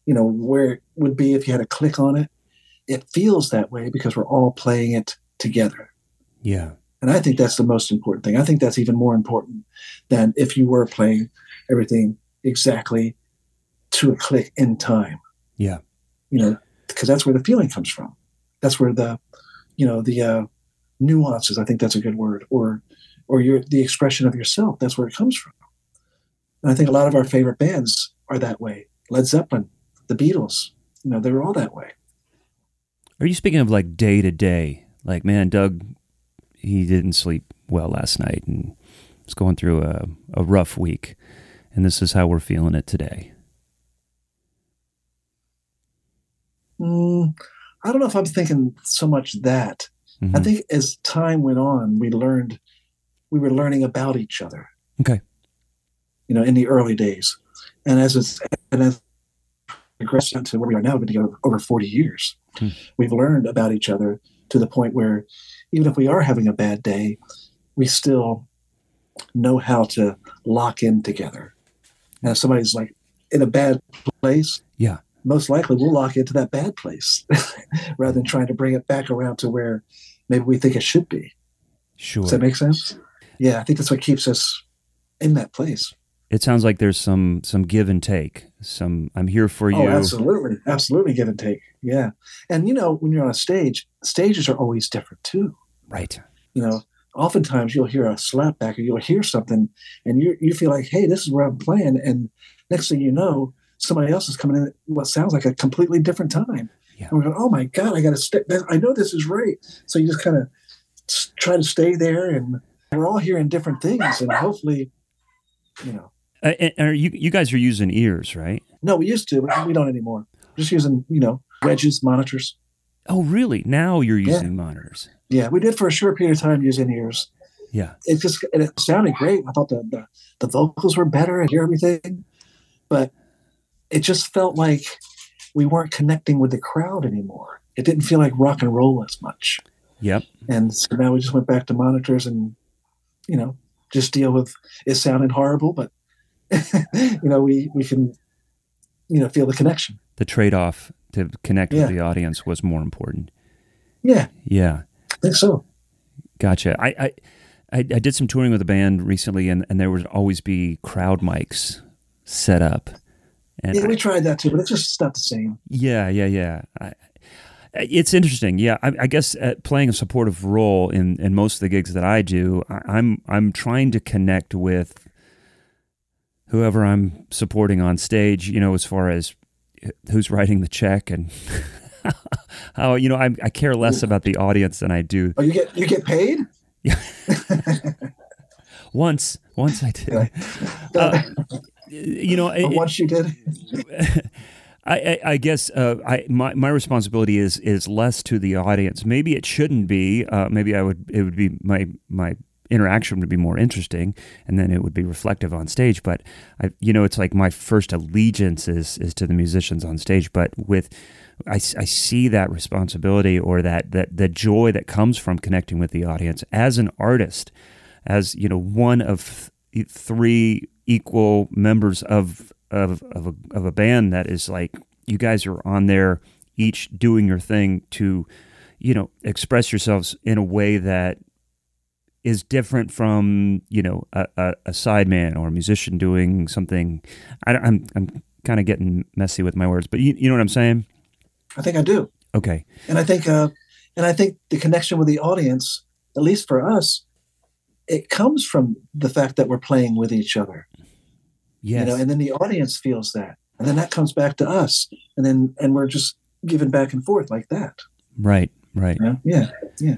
Speaker 3: you know where it would be if you had a click on it it feels that way because we're all playing it together
Speaker 2: yeah
Speaker 3: and i think that's the most important thing i think that's even more important than if you were playing everything exactly to a click in time
Speaker 2: yeah
Speaker 3: you know because that's where the feeling comes from that's where the you know the uh, nuances i think that's a good word or or your the expression of yourself that's where it comes from and i think a lot of our favorite bands are that way. Led Zeppelin, the Beatles, you know, they were all that way.
Speaker 2: Are you speaking of like day to day? Like, man, Doug, he didn't sleep well last night and was going through a, a rough week. And this is how we're feeling it today.
Speaker 3: Mm, I don't know if I'm thinking so much that. Mm-hmm. I think as time went on, we learned, we were learning about each other.
Speaker 2: Okay.
Speaker 3: You know, in the early days and as it's and as progressed to where we are now, we've been together over 40 years. Hmm. We've learned about each other to the point where even if we are having a bad day, we still know how to lock in together. And if somebody's like in a bad place,
Speaker 2: yeah,
Speaker 3: most likely we'll lock into that bad place rather than trying to bring it back around to where maybe we think it should be.
Speaker 2: Sure.
Speaker 3: Does that make sense? Yeah, I think that's what keeps us in that place
Speaker 2: it sounds like there's some some give and take. Some I'm here for oh, you.
Speaker 3: Oh, absolutely, absolutely give and take. Yeah, and you know when you're on a stage, stages are always different too.
Speaker 2: Right.
Speaker 3: You know, oftentimes you'll hear a slapback or you'll hear something, and you you feel like, hey, this is where I'm playing, and next thing you know, somebody else is coming in at what sounds like a completely different time. Yeah. And we're going, oh my god, I got to stick I know this is right. So you just kind of try to stay there, and we're all hearing different things, and hopefully, you know
Speaker 2: Uh, are you you guys are using ears, right?
Speaker 3: No, we used to, but we don't anymore. Just using you know wedges, monitors.
Speaker 2: Oh, really? Now you're using yeah. monitors.
Speaker 3: Yeah, we did for a short period of time using ears.
Speaker 2: Yeah,
Speaker 3: it just it sounded great. I thought the, the the vocals were better. I hear everything, but it just felt like we weren't connecting with the crowd anymore. It didn't feel like rock and roll as much.
Speaker 2: Yep.
Speaker 3: And so now we just went back to monitors and, you know, just deal with it sounded horrible, but you know, we we can, you know, feel the connection.
Speaker 2: The trade off to connect yeah. with the audience was more important.
Speaker 3: Yeah.
Speaker 2: Yeah.
Speaker 3: I think so.
Speaker 2: Gotcha. I, I I, did some touring with a band recently, and, and there would always be crowd mics set up.
Speaker 3: And yeah, we tried that too, but it's just not the same.
Speaker 2: Yeah, yeah, yeah. I, it's interesting. Yeah, I, I guess uh, playing a supportive role in, in most of the gigs that I do, I, I'm I'm trying to connect with whoever I'm supporting on stage, you know, as far as who's writing the check and how you know I, I care less about the audience than I do.
Speaker 3: Oh, you get you get paid?
Speaker 2: Yeah. once, once I did. Uh, you know,
Speaker 3: it, once you did.
Speaker 2: I, I, I, guess uh, I, my, my responsibility is is less to the audience. Maybe it shouldn't be. Uh, maybe I would it would be my my interaction would be more interesting and then it would be reflective on stage. But I, you know it's like my first allegiance is is to the musicians on stage. But with I, I see that responsibility or that that the joy that comes from connecting with the audience. As an artist as you know one of th- three equal members of of of a, of a band that is like you guys are on there each doing your thing to you know express yourselves in a way that is different from you know a, a, a sideman or a musician doing something. I, I'm, I'm kind of getting messy with my words, but you, you know what I'm saying.
Speaker 3: I think I do.
Speaker 2: Okay.
Speaker 3: And I think, uh, and I think the connection with the audience, at least for us, it comes from the fact that we're playing with each other.
Speaker 2: Yes.
Speaker 3: You know, and then the audience feels that, and then that comes back to us, and then and we're just giving back and forth like that.
Speaker 2: Right. Right.
Speaker 3: Yeah. Yeah. Yeah.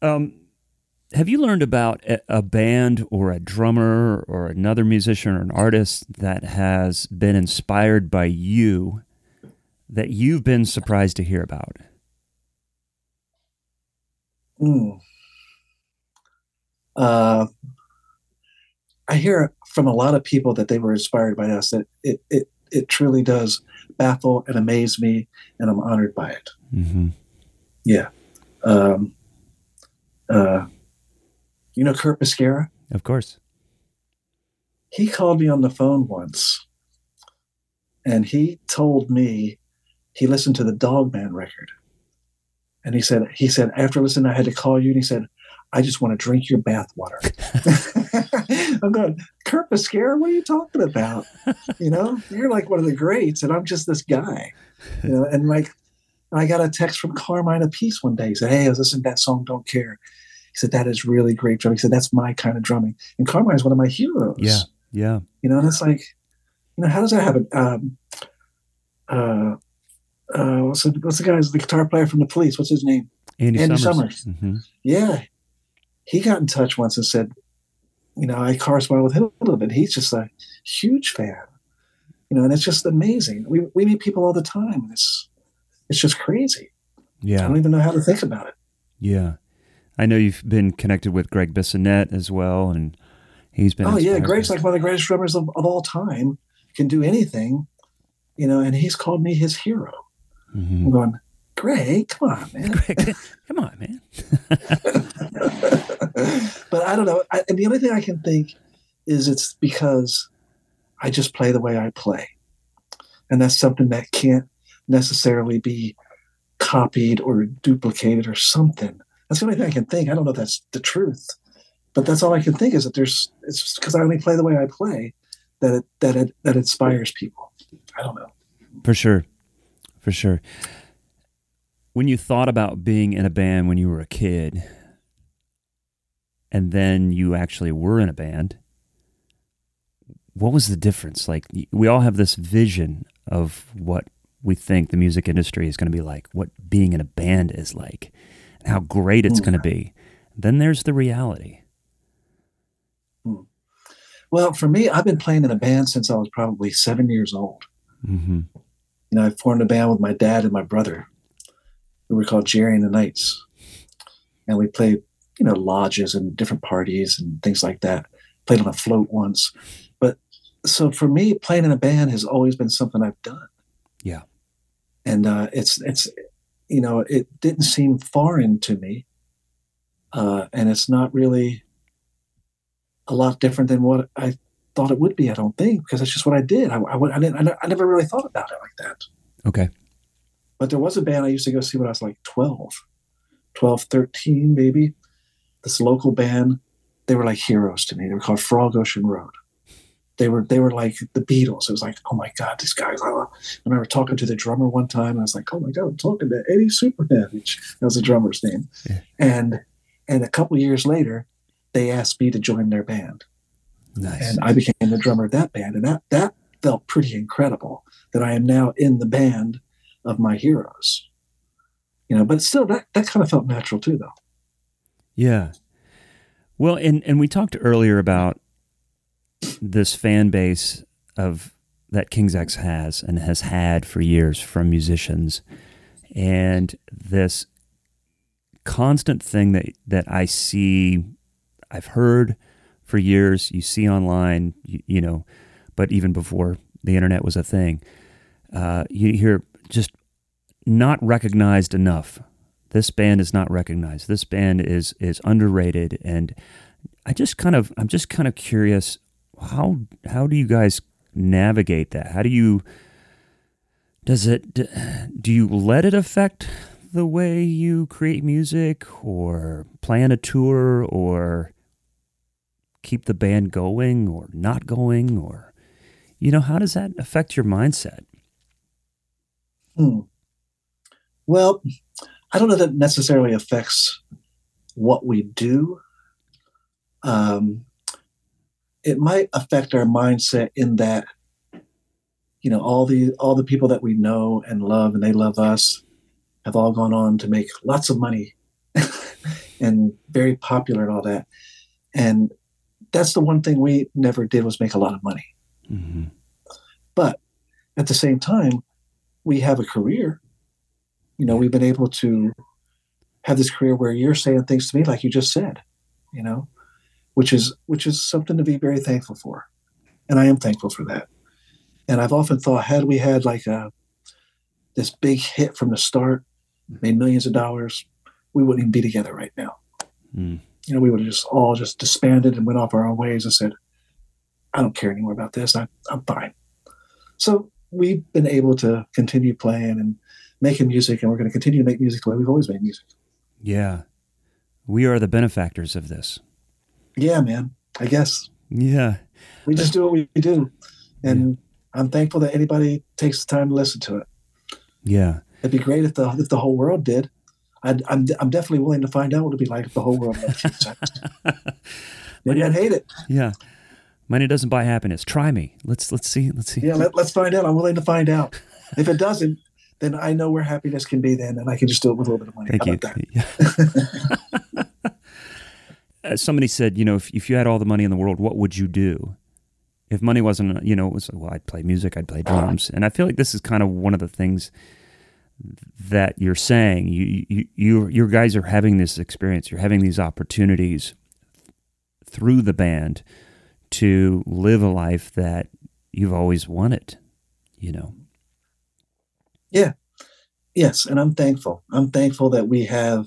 Speaker 2: Um, have you learned about a band or a drummer or another musician or an artist that has been inspired by you that you've been surprised to hear about?
Speaker 3: Mm. Uh, I hear from a lot of people that they were inspired by us. That it it it truly does baffle and amaze me, and I'm honored by it.
Speaker 2: Mm-hmm.
Speaker 3: Yeah. Um, uh, you know Kurt Mascara?
Speaker 2: Of course.
Speaker 3: He called me on the phone once, and he told me he listened to the Dogman record, and he said he said after listening, I had to call you, and he said, "I just want to drink your bathwater." I'm going, Kurt Mascara, what are you talking about? You know, you're like one of the greats, and I'm just this guy. You know, and like, I got a text from Carmine Appice one day. He said, "Hey, I was listening to that song, Don't Care." He said, "That is really great drumming." He said, "That's my kind of drumming." And Carmine is one of my heroes.
Speaker 2: Yeah, yeah.
Speaker 3: You know, and it's like, you know, how does that happen? Um, uh, uh, what's the, what's the guy's the guitar player from the Police? What's his name?
Speaker 2: Andy,
Speaker 3: Andy
Speaker 2: Summers.
Speaker 3: Summers.
Speaker 2: Mm-hmm.
Speaker 3: Yeah, he got in touch once and said, you know, I correspond with him a little bit. He's just a huge fan. You know, and it's just amazing. We we meet people all the time. It's it's just crazy.
Speaker 2: Yeah.
Speaker 3: I don't even know how to think about it.
Speaker 2: yeah. I know you've been connected with Gregg Bissonette as well, and he's been.
Speaker 3: Oh yeah,
Speaker 2: Gregg's
Speaker 3: like one of the greatest drummers of, of all time. Can do anything, you know, and he's called me his hero.
Speaker 2: Mhm.
Speaker 3: I'm going, Gregg, come on, man.
Speaker 2: Gregg, come on, man.
Speaker 3: but I don't know. I, and the only thing I can think is it's because I just play the way I play, and that's something that can't necessarily be copied or duplicated or something. That's the only thing I can think. I don't know if that's the truth, but that's all I can think is that there's. It's because I only play the way I play that it, that it, that inspires people. I don't know.
Speaker 2: For sure. For sure. When you thought about being in a band when you were a kid, and then you actually were in a band, what was the difference? Like, we all have this vision of what we think the music industry is going to be like, what being in a band is like, and how great it's
Speaker 3: Mm.
Speaker 2: going to be. Then there's the reality.
Speaker 3: Well, for me, I've been playing in a band since I was probably seven years old.
Speaker 2: Mm-hmm.
Speaker 3: you know, I formed a band with my dad and my brother. We were called Jerry and the Knights. And we played, you know, lodges and different parties and things like that. Played on a float once. But so for me, playing in a band has always been something I've done.
Speaker 2: Yeah.
Speaker 3: And uh, it's, it's, you know, it didn't seem foreign to me. Uh, and it's not really a lot different than what I thought it would be, I don't think, because it's just what I did. I, I, I, didn't, I never really thought about it like that.
Speaker 2: Okay.
Speaker 3: But there was a band I used to go see when I was like 12, 12, 13, maybe. This local band, they were like heroes to me. They were called Frog Ocean Road. They were they were like the Beatles. It was like, oh my God, these guys. I remember talking to the drummer one time, and I was like, oh my God, I'm talking to Eddie Superman, which that was the drummer's name.
Speaker 2: Yeah.
Speaker 3: And and a couple years later, they asked me to join their band
Speaker 2: Nice.
Speaker 3: and I became the drummer of that band, and that that felt pretty incredible that I am now in the band of my heroes. You know, but still, that that kind of felt natural too, though.
Speaker 2: Yeah. Well, and and we talked earlier about this fan base of that King's X has and has had for years from musicians, and this constant thing that that I see, I've heard for years. You see online, you, you know, but even before the internet was a thing, uh, you hear just not recognized enough this band is not recognized. This band is is underrated, and I just kind of I'm just kind of curious how how do you guys navigate that? How do you does it do you let it affect the way you create music or plan a tour or keep the band going or not going or you know how does that affect your mindset
Speaker 3: hmm. well i don't know that necessarily affects what we do um, it might affect our mindset in that you know all the all the people that we know and love and they love us have all gone on to make lots of money and very popular and all that. And that's the one thing we never did was make a lot of money. Mm-hmm. but at the same time we have a career. You know we've been able to have this career where you're saying things to me like you just said you know which is which is something to be very thankful for. And i am thankful for that. And i've often thought had we had like a this big hit from the start made millions of dollars we wouldn't even be together right now. Mm. you know we would have just all just disbanded and went off our own ways and said i don't care anymore about this. I, i'm fine. So we've been able to continue playing and making music and we're going to continue to make music the way we've always made music.
Speaker 2: Yeah. We are the benefactors of this
Speaker 3: yeah, man. I guess.
Speaker 2: Yeah.
Speaker 3: We just do what we do. And yeah. I'm thankful that anybody takes the time to listen to it.
Speaker 2: Yeah.
Speaker 3: It'd be great if the if the whole world did. i am I'm, I'm definitely willing to find out what it'd be like if the whole world Maybe I'd hate it.
Speaker 2: Yeah. Money doesn't buy happiness. Try me. Let's let's see. Let's see.
Speaker 3: Yeah, let, let's find out. I'm willing to find out. If it doesn't, then I know where happiness can be then, and I can just do it with a little bit of money.
Speaker 2: Thank How you. Uh, somebody said, you know, if, if you had all the money in the world, what would you do? If money wasn't, you know, it was, well, I'd play music, I'd play drums. And I feel like this is kind of one of the things that you're saying. You, you, you, your guys are having this experience, you're having these opportunities through the band to live a life that you've always wanted, you know?
Speaker 3: Yeah. Yes. And I'm thankful. I'm thankful that we have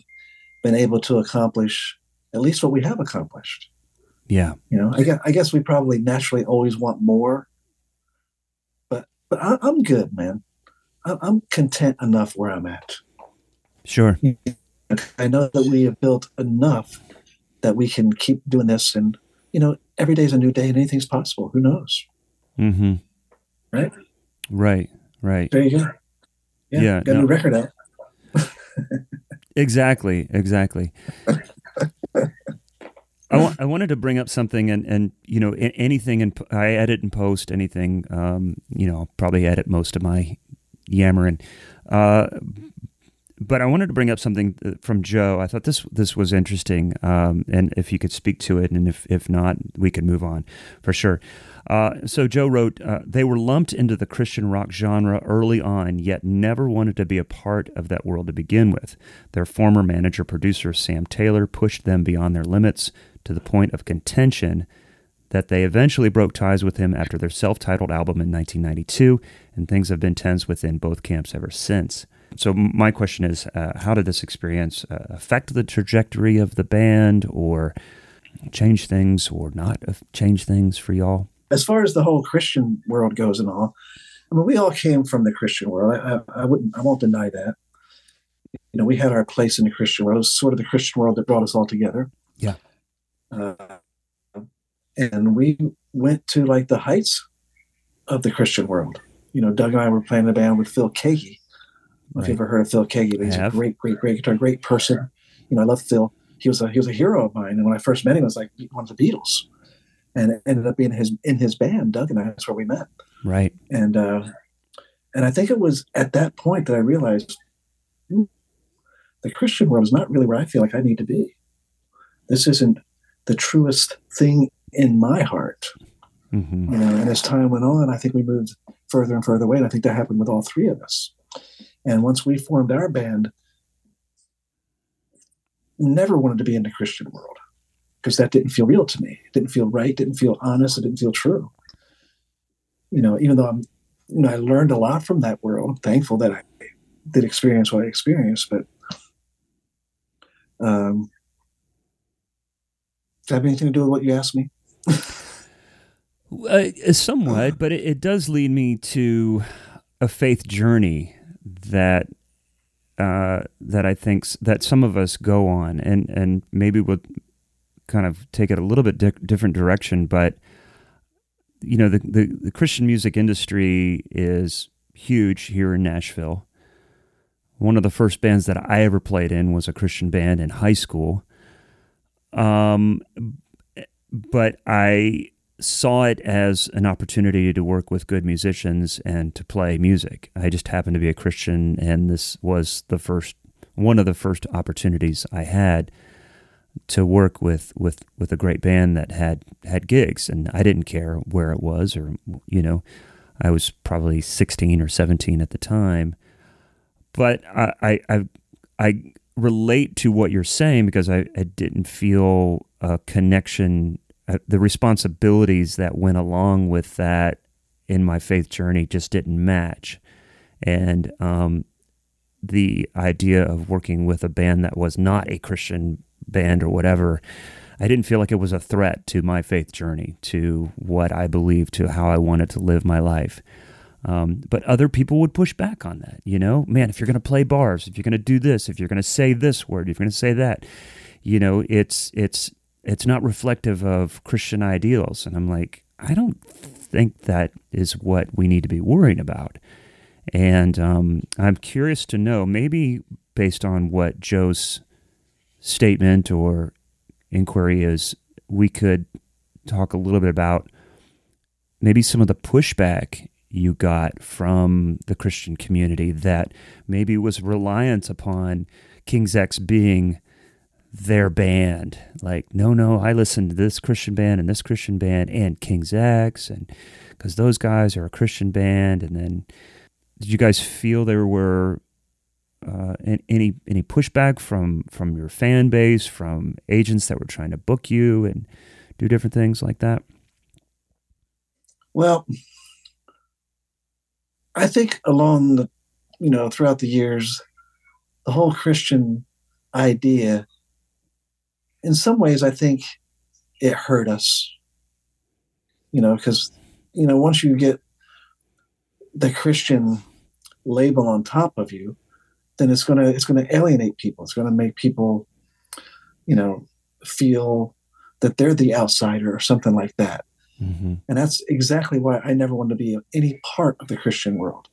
Speaker 3: been able to accomplish at least what we have accomplished.
Speaker 2: Yeah.
Speaker 3: You know, I guess, I guess we probably naturally always want more, but but I, am good, man. I, I'm content enough where I'm at.
Speaker 2: Sure.
Speaker 3: I know that we have built enough that we can keep doing this, and you know, every day is a new day, and anything's possible. Who knows?
Speaker 2: Mm-hmm.
Speaker 3: Right.
Speaker 2: Right. Right.
Speaker 3: There you go. Yeah. yeah got no. a new record out.
Speaker 2: exactly. Exactly. I, I wanted to bring up something, and, and you know, anything, and I edit and post anything. Um, you know, probably edit most of my yammering. Uh, but I wanted to bring up something uh, from Joe. I thought this this was interesting, um, and if you could speak to it, and if if not, we could move on for sure. Uh, so Joe wrote, uh, they were lumped into the Christian rock genre early on, yet never wanted to be a part of that world to begin with. Their former manager producer Sam Taylor pushed them beyond their limits to the point of contention that they eventually broke ties with him after their self-titled album in 1992, and things have been tense within both camps ever since. So my question is, uh, how did this experience uh, affect the trajectory of the band, or change things, or not change things for y'all?
Speaker 3: As far as the whole Christian world goes and all, I mean, we all came from the Christian world. I, I, I, wouldn't, I won't deny that. You know, we had our place in the Christian world. It was sort of the Christian world that brought us all together.
Speaker 2: Yeah.
Speaker 3: Uh, and we went to like the heights of the Christian world. You know, Doug and I were playing the band with Phil Keaggy. Right. If you ever heard of Phil but he's a great, great, great guitar, great person. You know, I love Phil. He was a he was a hero of mine, and when I first met him, it was like one of the Beatles and it ended up being his in his band. Doug and I, that's where we met.
Speaker 2: Right.
Speaker 3: And uh, and I think it was at that point that I realized hmm, the Christian world is not really where I feel like I need to be. This isn't the truest thing in my heart. Mm-hmm. You know, and as time went on, I think we moved further and further away. And I think that happened with all three of us. And once we formed our band, never wanted to be in the Christian world because that didn't feel real to me. It didn't feel right, didn't feel honest, it didn't feel true. You know, even though I'm, you know, I learned a lot from that world. I'm thankful that I did experience what I experienced, but um, does that have anything to do with what you asked me?
Speaker 2: uh, somewhat, but it, it does lead me to a faith journey that uh, that I think that some of us go on, and and maybe we'll kind of take it a little bit di- different direction, but you know, the, the, the Christian music industry is huge here in Nashville. One of the first bands that I ever played in was a Christian band in high school. Um, but I saw it as an opportunity to work with good musicians and to play music. I just happened to be a Christian, and this was the first one of the first opportunities I had to work with with with a great band that had had gigs, and I didn't care where it was, or you know, I was probably 16 or 17 at the time, but I I I, I relate to what you're saying because I, I didn't feel a connection uh, the responsibilities that went along with that in my faith journey just didn't match. And um, the idea of working with a band that was not a Christian band or whatever, I didn't feel like it was a threat to my faith journey, to what I believed, to how I wanted to live my life. Um, but other people would push back on that. You know, man, if you're going to play bars, if you're going to do this, if you're going to say this word, if you're going to say that, you know, it's it's it's not reflective of Christian ideals. And I'm like, I don't think that is what we need to be worrying about. And um, I'm curious to know, maybe based on what Joe's statement or inquiry is, we could talk a little bit about maybe some of the pushback you got from the Christian community that maybe was reliant upon King's X being their band. Like, no, no, I listen to this Christian band and this Christian band and King's X, and because those guys are a Christian band. And then, did you guys feel there were uh, any any pushback from from your fan base, from agents that were trying to book you and do different things like that?
Speaker 3: Well, I think along the you know throughout the years, the whole Christian idea in some ways, I think it hurt us. You know, because you know once you get the Christian label on top of you, then it's gonna it's gonna alienate people. It's gonna make people, you know, feel that they're the outsider or something like that. Mm-hmm. And that's exactly why I never wanted to be any part of the Christian world.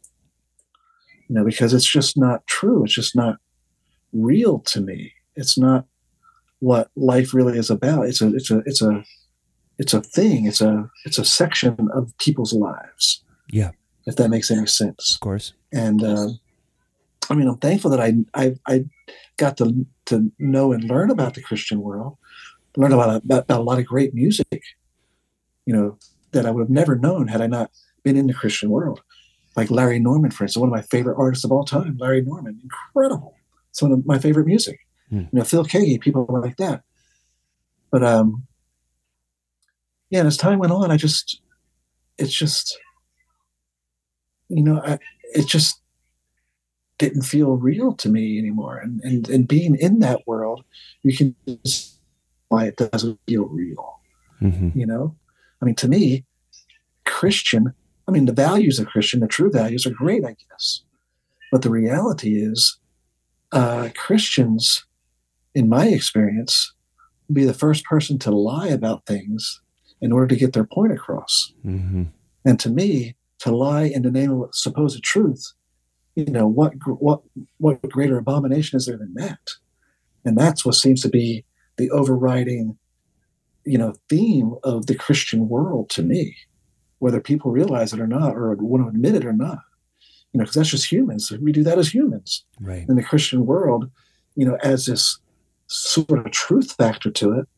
Speaker 3: You know, because it's just not true. It's just not real to me. It's not what life really is about. It's a it's a it's a it's a thing. It's a it's a section of people's lives.
Speaker 2: Yeah,
Speaker 3: if that makes any sense.
Speaker 2: Of course.
Speaker 3: And uh, I mean, I'm thankful that I I I got to to know and learn about the Christian world, learn about, about, about a lot of great music. You know that I would have never known had I not been in the Christian world. Like Larry Norman, for instance, one of my favorite artists of all time. Larry Norman, incredible. Some of my favorite music mm. you know, Phil Keaggy, people like that. But um, yeah, and as time went on, I just, it's just, you know, I, it just didn't feel real to me anymore. And and and being in that world, you can just why it doesn't feel real. Mm-hmm. You know, I mean, to me, Christian. I mean, the values of Christian, the true values, are great, I guess. But the reality is, uh, Christians in my experience, be the first person to lie about things in order to get their point across. Mm-hmm. And to me, to lie in the name of supposed truth, you know, what what what greater abomination is there than that? And that's what seems to be the overriding, you know, theme of the Christian world to me, whether people realize it or not, or want to admit it or not. You know, because that's just humans. We do that as humans.
Speaker 2: Right.
Speaker 3: In the Christian world, you know, as this sort of truth factor to it,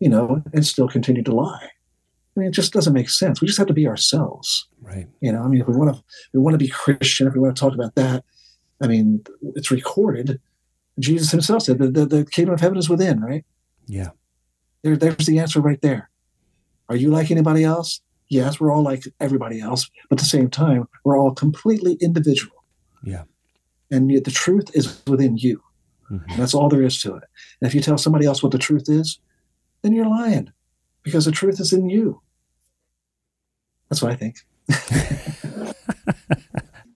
Speaker 3: you know, and still continue to lie. I mean, it just doesn't make sense. We just have to be ourselves.
Speaker 2: Right.
Speaker 3: You know, I mean, if we want to, we want to be Christian, if we want to talk about that, I mean, it's recorded. Jesus himself said the, the, the kingdom of heaven is within, right?
Speaker 2: Yeah.
Speaker 3: There, there's the answer right there. Are you like anybody else? Yes, we're all like everybody else, but at the same time, we're all completely individual.
Speaker 2: Yeah.
Speaker 3: And yet the truth is within you. Mm-hmm. That's all there is to it. And if you tell somebody else what the truth is, then you're lying because the truth is in you. That's what I think.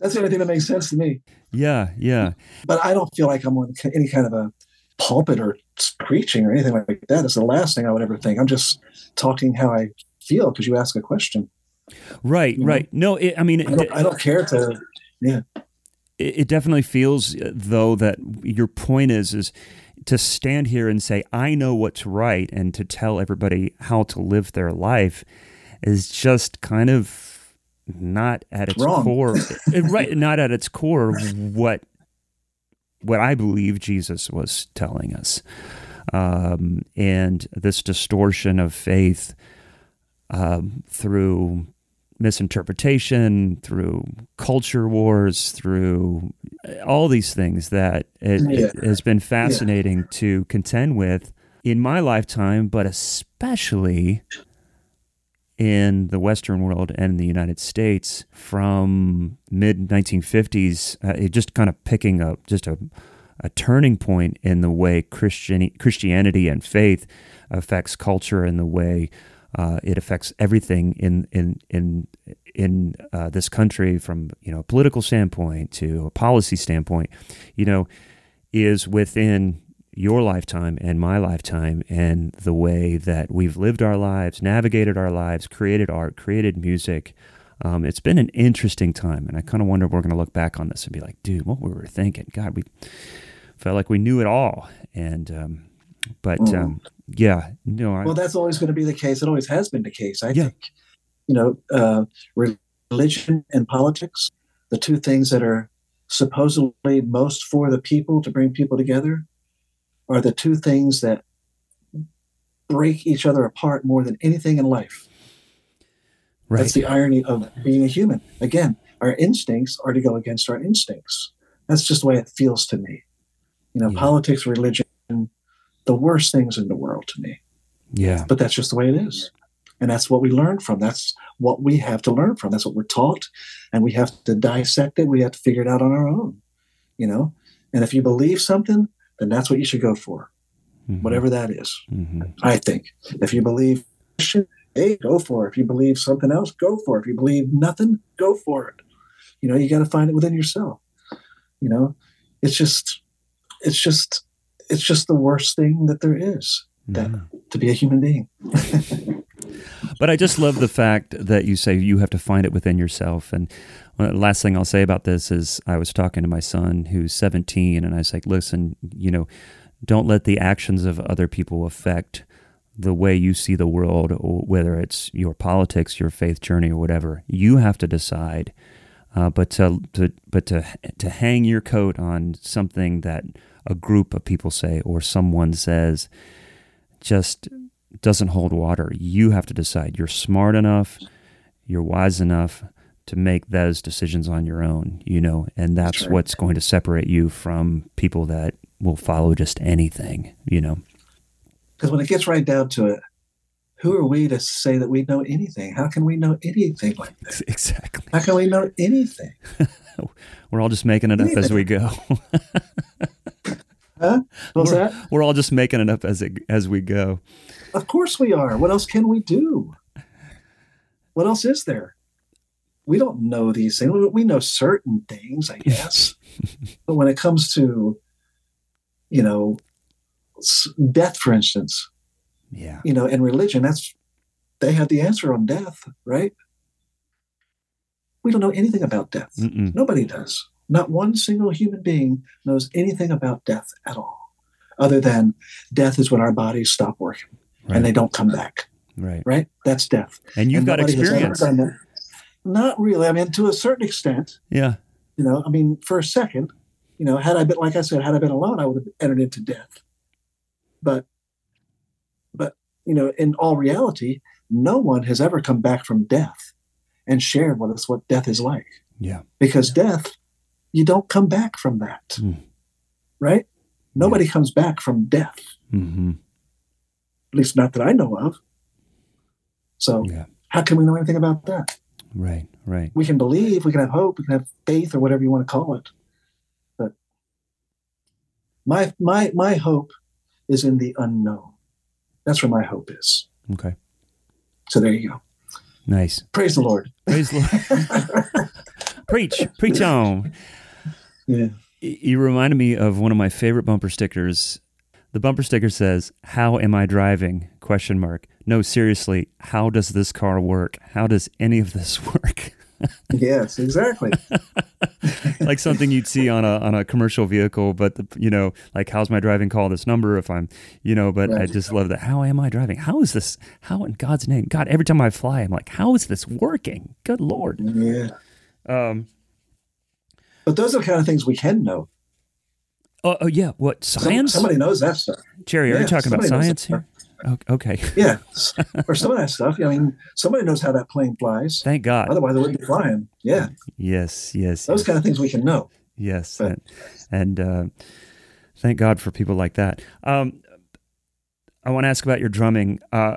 Speaker 3: That's the only thing that makes sense to me.
Speaker 2: Yeah, yeah.
Speaker 3: But I don't feel like I'm on any kind of a pulpit or preaching or anything like that. It's the last thing I would ever think. I'm just talking how I feel because you ask a question.
Speaker 2: Right,
Speaker 3: You know?
Speaker 2: right. No, it, I mean,
Speaker 3: I don't, I don't care to. Yeah.
Speaker 2: it, it definitely feels uh, though that your point is is to stand here and say I know what's right and to tell everybody how to live their life is just kind of not at its
Speaker 3: Wrong.
Speaker 2: core. Right not at its core what what I believe Jesus was telling us. Um, and this distortion of faith um, through misinterpretation, through culture wars, through all these things that it,
Speaker 3: Yeah.
Speaker 2: it has been fascinating to contend with in my lifetime, but especially in the Western world and in the United States from mid 1950s, uh, it just kind of picking up just a, a turning point in the way Christian, Christianity and faith affects culture and the way uh, it affects everything in in in in uh, this country from you know a political standpoint to a policy standpoint, you know, is within your lifetime and my lifetime and the way that we've lived our lives, navigated our lives, created art, created music. Um, it's been an interesting time, and I kind of wonder if we're going to look back on this and be like, dude, what we were thinking? God, we felt like we knew it all, and um, but
Speaker 3: Mm.
Speaker 2: um, yeah, no, I,
Speaker 3: Well, that's always going to be the case. It always has been the case, I
Speaker 2: Yeah.
Speaker 3: think. You know, uh, religion and politics, the two things that are supposedly most for the people to bring people together, are the two things that break each other apart more than anything in life.
Speaker 2: right,
Speaker 3: That's the irony of being a human. Again, our instincts are to go against our instincts. That's just the way it feels to me. You know,
Speaker 2: Yeah.
Speaker 3: politics, religion, the worst things in the world to me.
Speaker 2: yeah,
Speaker 3: But that's just the way it is. And that's what we learn from. That's what we have to learn from. That's what we're taught. And we have to dissect it. We have to figure it out on our own. You know? And if you believe something, then that's what you should go for,
Speaker 2: Mhm.
Speaker 3: whatever that is.
Speaker 2: Mhm.
Speaker 3: I think. If you believe hey, go for it. If you believe something else, go for it. If you believe nothing, go for it. You know, you got to find it within yourself. You know, it's just, it's just, it's just the worst thing that there is that
Speaker 2: Mhm.
Speaker 3: to be a human being.
Speaker 2: But I just love the fact that you say you have to find it within yourself. And last thing I'll say about this is I was talking to my son who's 17, and I was like, listen, you know, don't let the actions of other people affect the way you see the world, or whether it's your politics, your faith journey, or whatever. You have to decide. Uh, but to, to but to to hang your coat on something that a group of people say or someone says, just doesn't hold water. You have to decide. You're smart enough, you're wise enough to make those decisions on your own, you know, and that's
Speaker 3: right.
Speaker 2: what's going to separate you from people that will follow just anything, you know.
Speaker 3: Because when it gets right down to it, who are we to say that we know anything? How can we know anything like that?
Speaker 2: Exactly.
Speaker 3: How can we know anything?
Speaker 2: We're all just making it up as we go.
Speaker 3: Huh? What's
Speaker 2: we're,
Speaker 3: that?
Speaker 2: we're all just making it up as it, as we go.
Speaker 3: Of course we are. What else can we do? What else is there? We don't know these things. We know certain things, I guess. but when it comes to, you know, death, for instance,
Speaker 2: Yeah.
Speaker 3: you know, and religion, that's they have the answer on death, right? We don't know anything about death.
Speaker 2: Mm-mm.
Speaker 3: Nobody does. Not one single human being knows anything about death at all, other than death is when our bodies stop working
Speaker 2: Right.
Speaker 3: and they don't come back.
Speaker 2: Right.
Speaker 3: Right? That's death.
Speaker 2: And you've
Speaker 3: And
Speaker 2: got
Speaker 3: nobody has ever
Speaker 2: experience.
Speaker 3: done that. Not really. I mean, to a certain extent,
Speaker 2: Yeah.
Speaker 3: you know. I mean, for a second, you know, had I been like I said, had I been alone, I would have entered into death. But, but you know, in all reality, no one has ever come back from death and shared with us what death is like.
Speaker 2: Yeah.
Speaker 3: because death you don't come back from that
Speaker 2: Mm.
Speaker 3: right nobody comes back from death
Speaker 2: hmm
Speaker 3: at least not that i know of so
Speaker 2: Yeah.
Speaker 3: how can we know anything about that
Speaker 2: Right. Right.
Speaker 3: we can believe we can have hope we can have faith or whatever you want to call it but my my my hope is in the unknown that's where my hope is
Speaker 2: Okay.
Speaker 3: so there you go
Speaker 2: Nice.
Speaker 3: praise the lord
Speaker 2: Praise the Lord. preach, preach on.
Speaker 3: Yeah.
Speaker 2: You reminded me of one of my favorite bumper stickers. The bumper sticker says, "How am I driving?" question mark. No, seriously, how does this car work? How does any of this work?
Speaker 3: yes, exactly.
Speaker 2: like something you'd see on a on a commercial vehicle, but the, you know, like how's my driving? Call this number if I'm, you know. But right. I just love that. How am I driving? How is this? How in God's name? God, every time I fly, I'm like, how is this working? Good Lord.
Speaker 3: Yeah. Um. But those are the kind of things we can know.
Speaker 2: Oh, uh, yeah. What science?
Speaker 3: Some, somebody knows that stuff.
Speaker 2: Jerry, are you talking about science here? Okay.
Speaker 3: yeah, or some of that stuff. I mean, somebody knows how that plane flies.
Speaker 2: Thank God.
Speaker 3: Otherwise, it wouldn't be flying. Yeah.
Speaker 2: Yes. Yes.
Speaker 3: Those
Speaker 2: yes.
Speaker 3: kind of things we can know.
Speaker 2: Yes, but, and, and uh, thank God for people like that. Um, I want to ask about your drumming. Uh,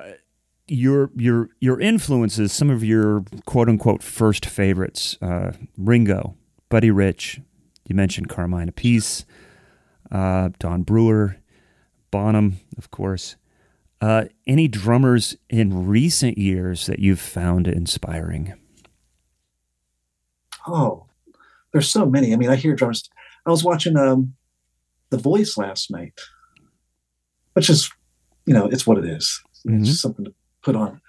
Speaker 2: your your your influences, some of your quote unquote first favorites: uh, Ringo, Buddy Rich. You mentioned Carmine Appice, uh, Don Brewer, Bonham, of course. Uh, any drummers in recent years that you've found inspiring?
Speaker 3: Oh, there's so many. I mean, I hear drummers. I was watching um, The Voice last night, which is, you know, it's what it is. Mm-hmm. It's just something to put on.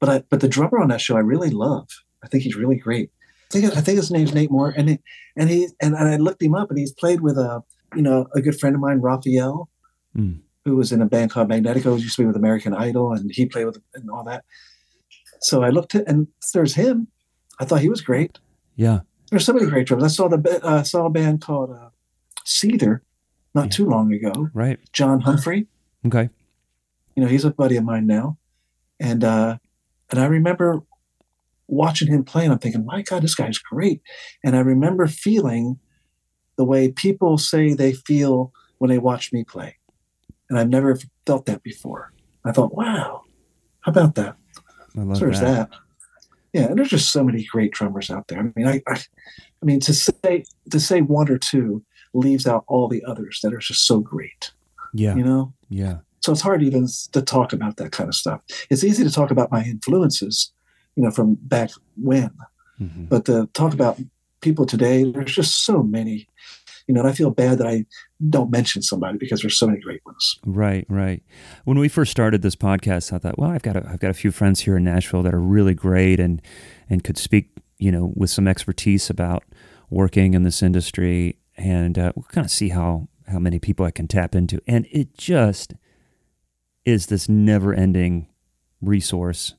Speaker 3: But I, but the drummer on that show, I really love. I think he's really great. I think I think his name's Nate Moore, and he, and he and, I looked him up, and he's played with a you know a good friend of mine, Raphael. Mm who was in a band called Magnetico, who used to be with American Idol, and he played with and all that. So I looked at and there's him. I thought he was great.
Speaker 2: Yeah,
Speaker 3: there's so many great drummers. I saw the uh, saw a band called uh, Seether not yeah. too long ago.
Speaker 2: Right,
Speaker 3: John Humphrey.
Speaker 2: Okay,
Speaker 3: you know he's a buddy of mine now, and uh, and I remember watching him play, and I'm thinking, my God, this guy's great. And I remember feeling the way people say they feel when they watch me play and I've never felt that before. I thought, wow, how about that?
Speaker 2: I love
Speaker 3: so there's
Speaker 2: that.
Speaker 3: that. Yeah, and there's just so many great drummers out there. I mean, I, I, I mean, to say to say one or two leaves out all the others that are just so great.
Speaker 2: Yeah,
Speaker 3: you know.
Speaker 2: Yeah.
Speaker 3: So it's hard even to talk about that kind of stuff. It's easy to talk about my influences, you know, from back when, mm-hmm. but to talk about people today, there's just so many you know, and I feel bad that I don't mention somebody because there's so many great ones.
Speaker 2: Right, right. When we first started this podcast, I thought, well, I've got a, I've got a few friends here in Nashville that are really great and and could speak, you know, with some expertise about working in this industry, and uh, we'll kind of see how how many people I can tap into, and it just is this never ending resource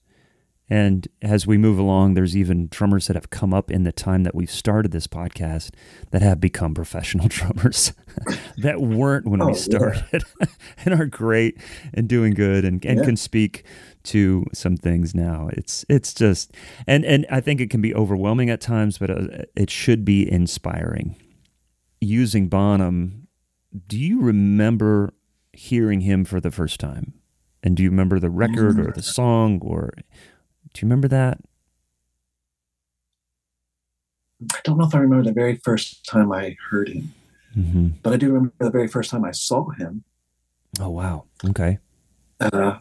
Speaker 2: and as we move along, there's even drummers that have come up in the time that we've started this podcast that have become professional drummers that weren't when oh, we started yeah. and are great and doing good and, and yeah. can speak to some things now. It's it's just and and I think it can be overwhelming at times, but uh, it should be inspiring. Using Bonham, do you remember hearing him for the first time? And do you remember the record or the song or do you remember that?
Speaker 3: I don't know if I remember the very first time I heard him, mm-hmm. but I do remember the very first time I saw him.
Speaker 2: Oh wow! Okay.
Speaker 3: Uh,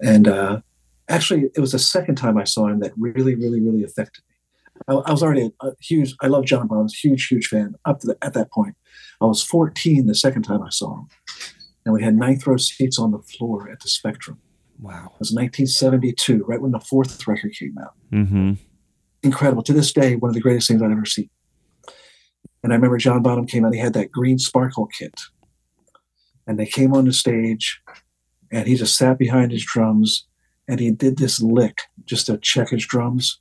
Speaker 3: and uh, actually, it was the second time I saw him that really, really, really affected me. I, I was already a, a, huge. I love John Bonham. Huge, huge fan up to the, at that point. I was 14 the second time I saw him, and we had ninth row seats on the floor at the Spectrum.
Speaker 2: Wow.
Speaker 3: It was 1972, right when the fourth record came out.
Speaker 2: Mm-hmm.
Speaker 3: Incredible. To this day, one of the greatest things I've ever seen. And I remember John Bonham came out, he had that green sparkle kit. And they came on the stage, and he just sat behind his drums and he did this lick just to check his drums.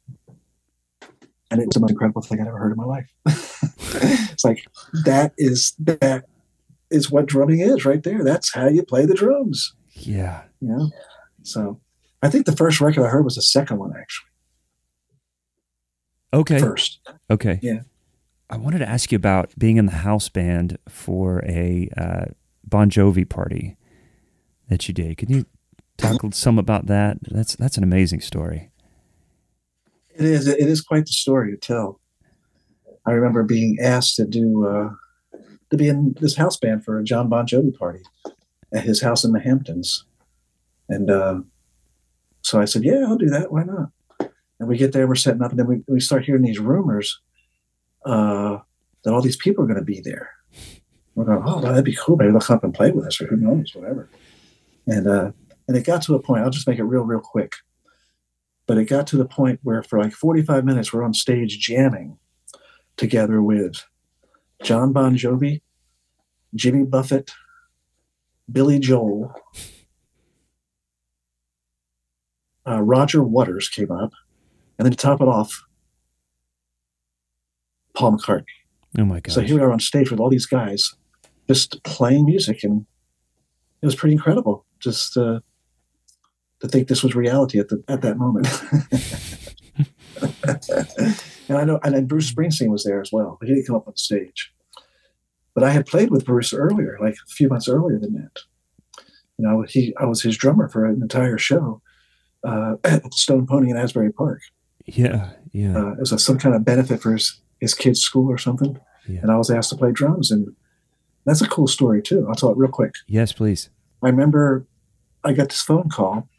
Speaker 3: And it was the most incredible thing I'd ever heard in my life. it's like that is that is what drumming is right there. That's how you play the drums.
Speaker 2: Yeah.
Speaker 3: You know? So I think the first record I heard was the second one, actually.
Speaker 2: Okay.
Speaker 3: First.
Speaker 2: Okay.
Speaker 3: Yeah.
Speaker 2: I wanted to ask you about being in the house band for a uh, Bon Jovi party that you did. Can you talk some about that? That's that's an amazing story.
Speaker 3: It is. It is quite the story to tell. I remember being asked to do uh, to be in this house band for a John Bon Jovi party at his house in the Hamptons, and uh, so I said, yeah, I'll do that. Why not? And we get there, we're setting up, and then we, we start hearing these rumors uh, that all these people are going to be there. We're going, oh, that'd be cool. Maybe they'll come up and play with us, or who knows, whatever. And uh, and it got to a point. I'll just make it real, real quick. But it got to the point where, for like 45 minutes, we're on stage jamming together with John Bon Jovi, Jimmy Buffett, Billy Joel, uh, Roger Waters came up, and then to top it off, Paul McCartney.
Speaker 2: Oh my god!
Speaker 3: So here we are on stage with all these guys, just playing music, and it was pretty incredible. Just uh, to think this was reality at the at that moment. and I know, and then Bruce Springsteen was there as well, but he didn't come up on stage. But I had played with Bruce earlier, like a few months earlier than that. You know, he I was his drummer for an entire show uh, Stone Pony in Asbury Park.
Speaker 2: Yeah, yeah.
Speaker 3: Uh, it was a, some kind of benefit for his his kid's school or something,
Speaker 2: Yeah.
Speaker 3: and I was asked to play drums, and that's a cool story too. I'll tell it real quick.
Speaker 2: Yes, please.
Speaker 3: I remember I got this phone call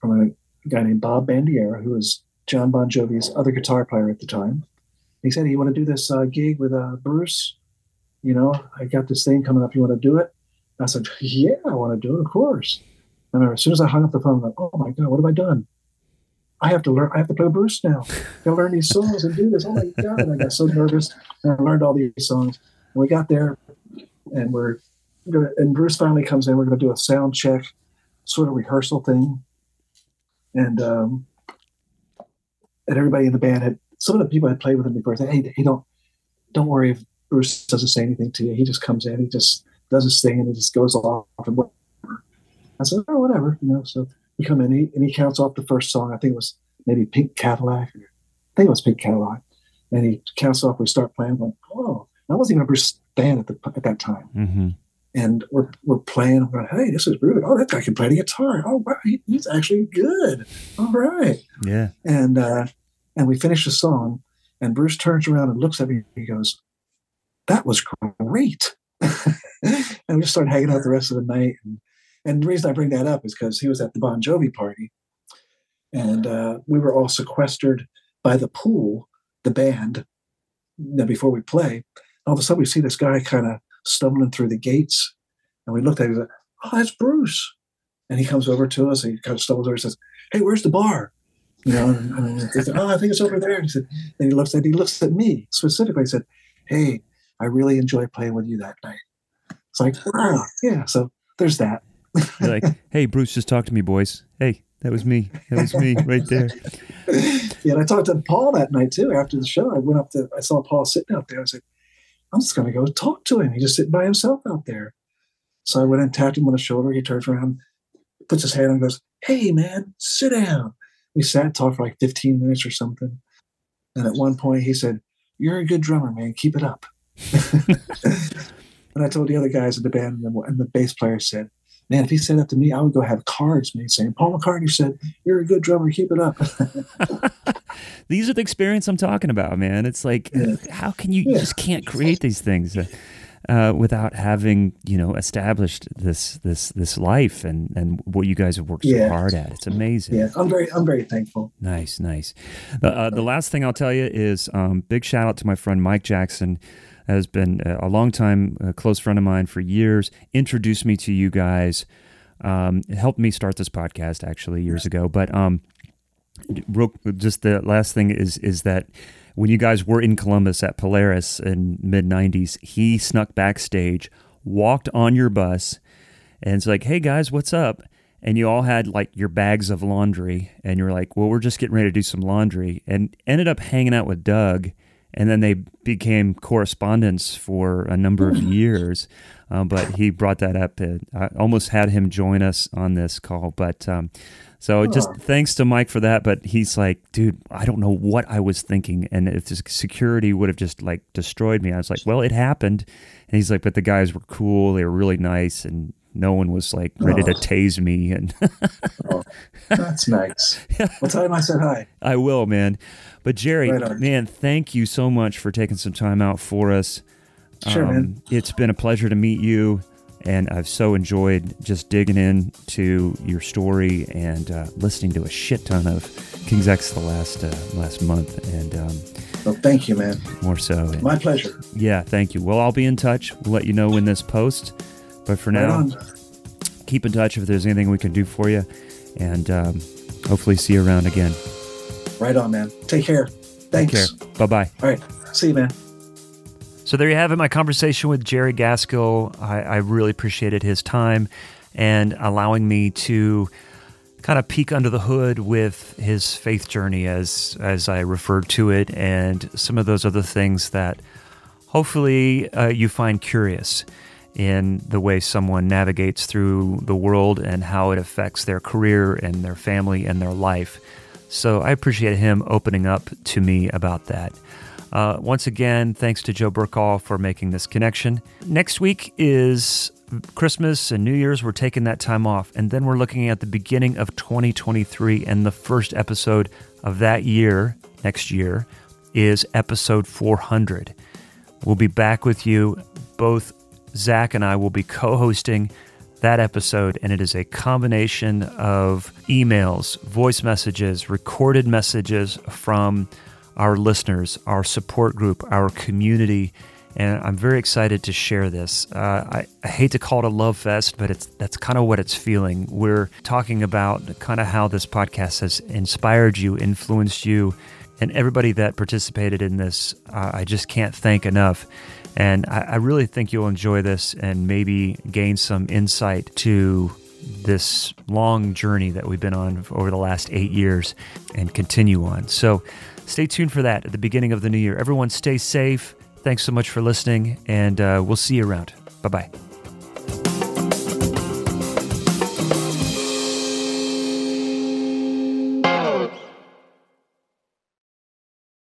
Speaker 3: from a guy named Bob Bandiera, who was John Bon Jovi's other guitar player at the time. He said, "You want to do this uh, gig with uh, Bruce? You know, I got this thing coming up. You want to do it?" I said, "Yeah, I want to do it, of course." Remember as soon as I hung up the phone, I'm like, "Oh my god, what have I done? I have to learn. I have to play Bruce now. I learn these songs and do this. Oh my god!" And I got so nervous, and I learned all these songs. And we got there, and we're gonna, and Bruce finally comes in. We're going to do a sound check, sort of rehearsal thing, and um, and everybody in the band had some of the people had played with him before said, "Hey, hey, don't don't worry if Bruce doesn't say anything to you. He just comes in, he just does his thing, and it just goes off and whatever." I said, "Oh, whatever," you know. So we come in, he, and he counts off the first song. I think it was maybe Pink Cadillac. Or, I think it was Pink Cadillac, and he counts off. We start playing. I'm like, oh, I wasn't even a Bruce fan at the at that time
Speaker 2: Mm-hmm.
Speaker 3: and we're we're playing. I'm going, hey, this is really. Oh, that guy can play the guitar. Oh, wow, he, he's actually good. All right.
Speaker 2: Yeah.
Speaker 3: And uh, and we finish the song, and Bruce turns around and looks at me. and He goes, "That was great." and we just started hanging out the rest of the night. And, and the reason I bring that up is because he was at the Bon Jovi party, and uh, we were all sequestered by the pool, the band. Before we play, all of a sudden we see this guy kind of stumbling through the gates, and we looked at him. and said, "Oh, that's Bruce." And he comes over to us. And he kind of stumbles over and says, "Hey, where's the bar?" You know, and, and he said, "Oh, I think it's over there." And he said, and he looks at he looks at me specifically. He said, "Hey, I really enjoyed playing with you that night." It's like, wow, yeah. So there's that.
Speaker 2: You're like, hey, Bruce, just talk to me, boys. Hey, that was me. That was me right there.
Speaker 3: yeah, and I talked to Paul that night too. After the show, I went up to, I saw Paul sitting out there. I was like, I'm just going to go talk to him. He's just sitting by himself out there. So I went and tapped him on the shoulder. He turns around, puts his hand on, goes, Hey, man, sit down. We sat, and talked for like 15 minutes or something. And at one point, he said, You're a good drummer, man. Keep it up. and I told the other guys in the band, and the bass player said, Man, if he said that to me, I would go have cards made saying, Paul McCartney said, You're a good drummer. Keep it up.
Speaker 2: These are the experience I'm talking about, man. It's like,
Speaker 3: Yeah.
Speaker 2: how can you, you just can't create these things uh, uh, without having, you know, established this this this life and and what you guys have worked so
Speaker 3: Yeah.
Speaker 2: hard at. It's amazing.
Speaker 3: yeah, I'm very, I'm very thankful.
Speaker 2: Nice, nice. Uh, uh, the last thing I'll tell you is um, big shout out to my friend Mike Jackson. Has been a long time uh, close friend of mine for years. Introduced me to you guys. Um, helped me start this podcast actually years ago. But um, just the last thing is is that when you guys were in Columbus at Polaris in mid '90s, he snuck backstage, walked on your bus, and it's like, "Hey guys, what's up?" And you all had like your bags of laundry, and you're like, "Well, we're just getting ready to do some laundry," and ended up hanging out with Doug. And then they became correspondents for a number of years. Um, but he brought that up. And I almost had him join us on this call. But um, so just thanks to Mike for that. But he's like, dude, I don't know what I was thinking. And if this security would have just like destroyed me, I was like, well, it happened. And he's like, but the guys were cool. They were really nice. And no one was like ready to
Speaker 3: Oh.
Speaker 2: tase me. And
Speaker 3: That's nice. Well, tell him I said hi.
Speaker 2: I will, man. But Jerry,
Speaker 3: Right
Speaker 2: man, thank you so much for taking some time out for us.
Speaker 3: Sure, man.
Speaker 2: Um, It's been a pleasure to meet you, and I've so enjoyed just digging into your story and uh, listening to a shit ton of King's X the last uh, last month. And um,
Speaker 3: Well, thank you, man.
Speaker 2: More so.
Speaker 3: My pleasure.
Speaker 2: Yeah, thank you. Well, I'll be in touch. We'll let you know when this posts. But for
Speaker 3: Right
Speaker 2: now,
Speaker 3: on.
Speaker 2: keep in touch if there's anything we can do for you. And um, hopefully see you around again.
Speaker 3: Right on, man. Take care. Thanks.
Speaker 2: Take care. Bye bye.
Speaker 3: All right. See you, man.
Speaker 2: So there you have it, my conversation with Jerry Gaskill. I, I really appreciated his time and allowing me to kind of peek under the hood with his faith journey, as as I referred to it, and some of those other things that hopefully uh, you find curious in the way someone navigates through the world and how it affects their career and their family and their life. So I appreciate him opening up to me about that. Uh, once again, thanks to Joe Burkall for making this connection. Next week is Christmas and New Year's. We're taking that time off. And then we're looking at the beginning of 2023. And the first episode of that year, next year, is episode 400. We'll be back with you. Both Zach and I will be co hosting that episode, and it is a combination of emails, voice messages, recorded messages from our listeners, our support group, our community. And I'm very excited to share this. Uh, I, I hate to call it a love fest, but it's that's kind of what it's feeling. We're talking about kind of how this podcast has inspired you, influenced you, and everybody that participated in this. Uh, I just can't thank enough. And I, I really think you'll enjoy this and maybe gain some insight to this long journey that we've been on over the last eight years and continue on. So stay tuned for that at the beginning of the new year. Everyone, stay safe. Thanks so much for listening, and uh, we'll see you around. Bye bye.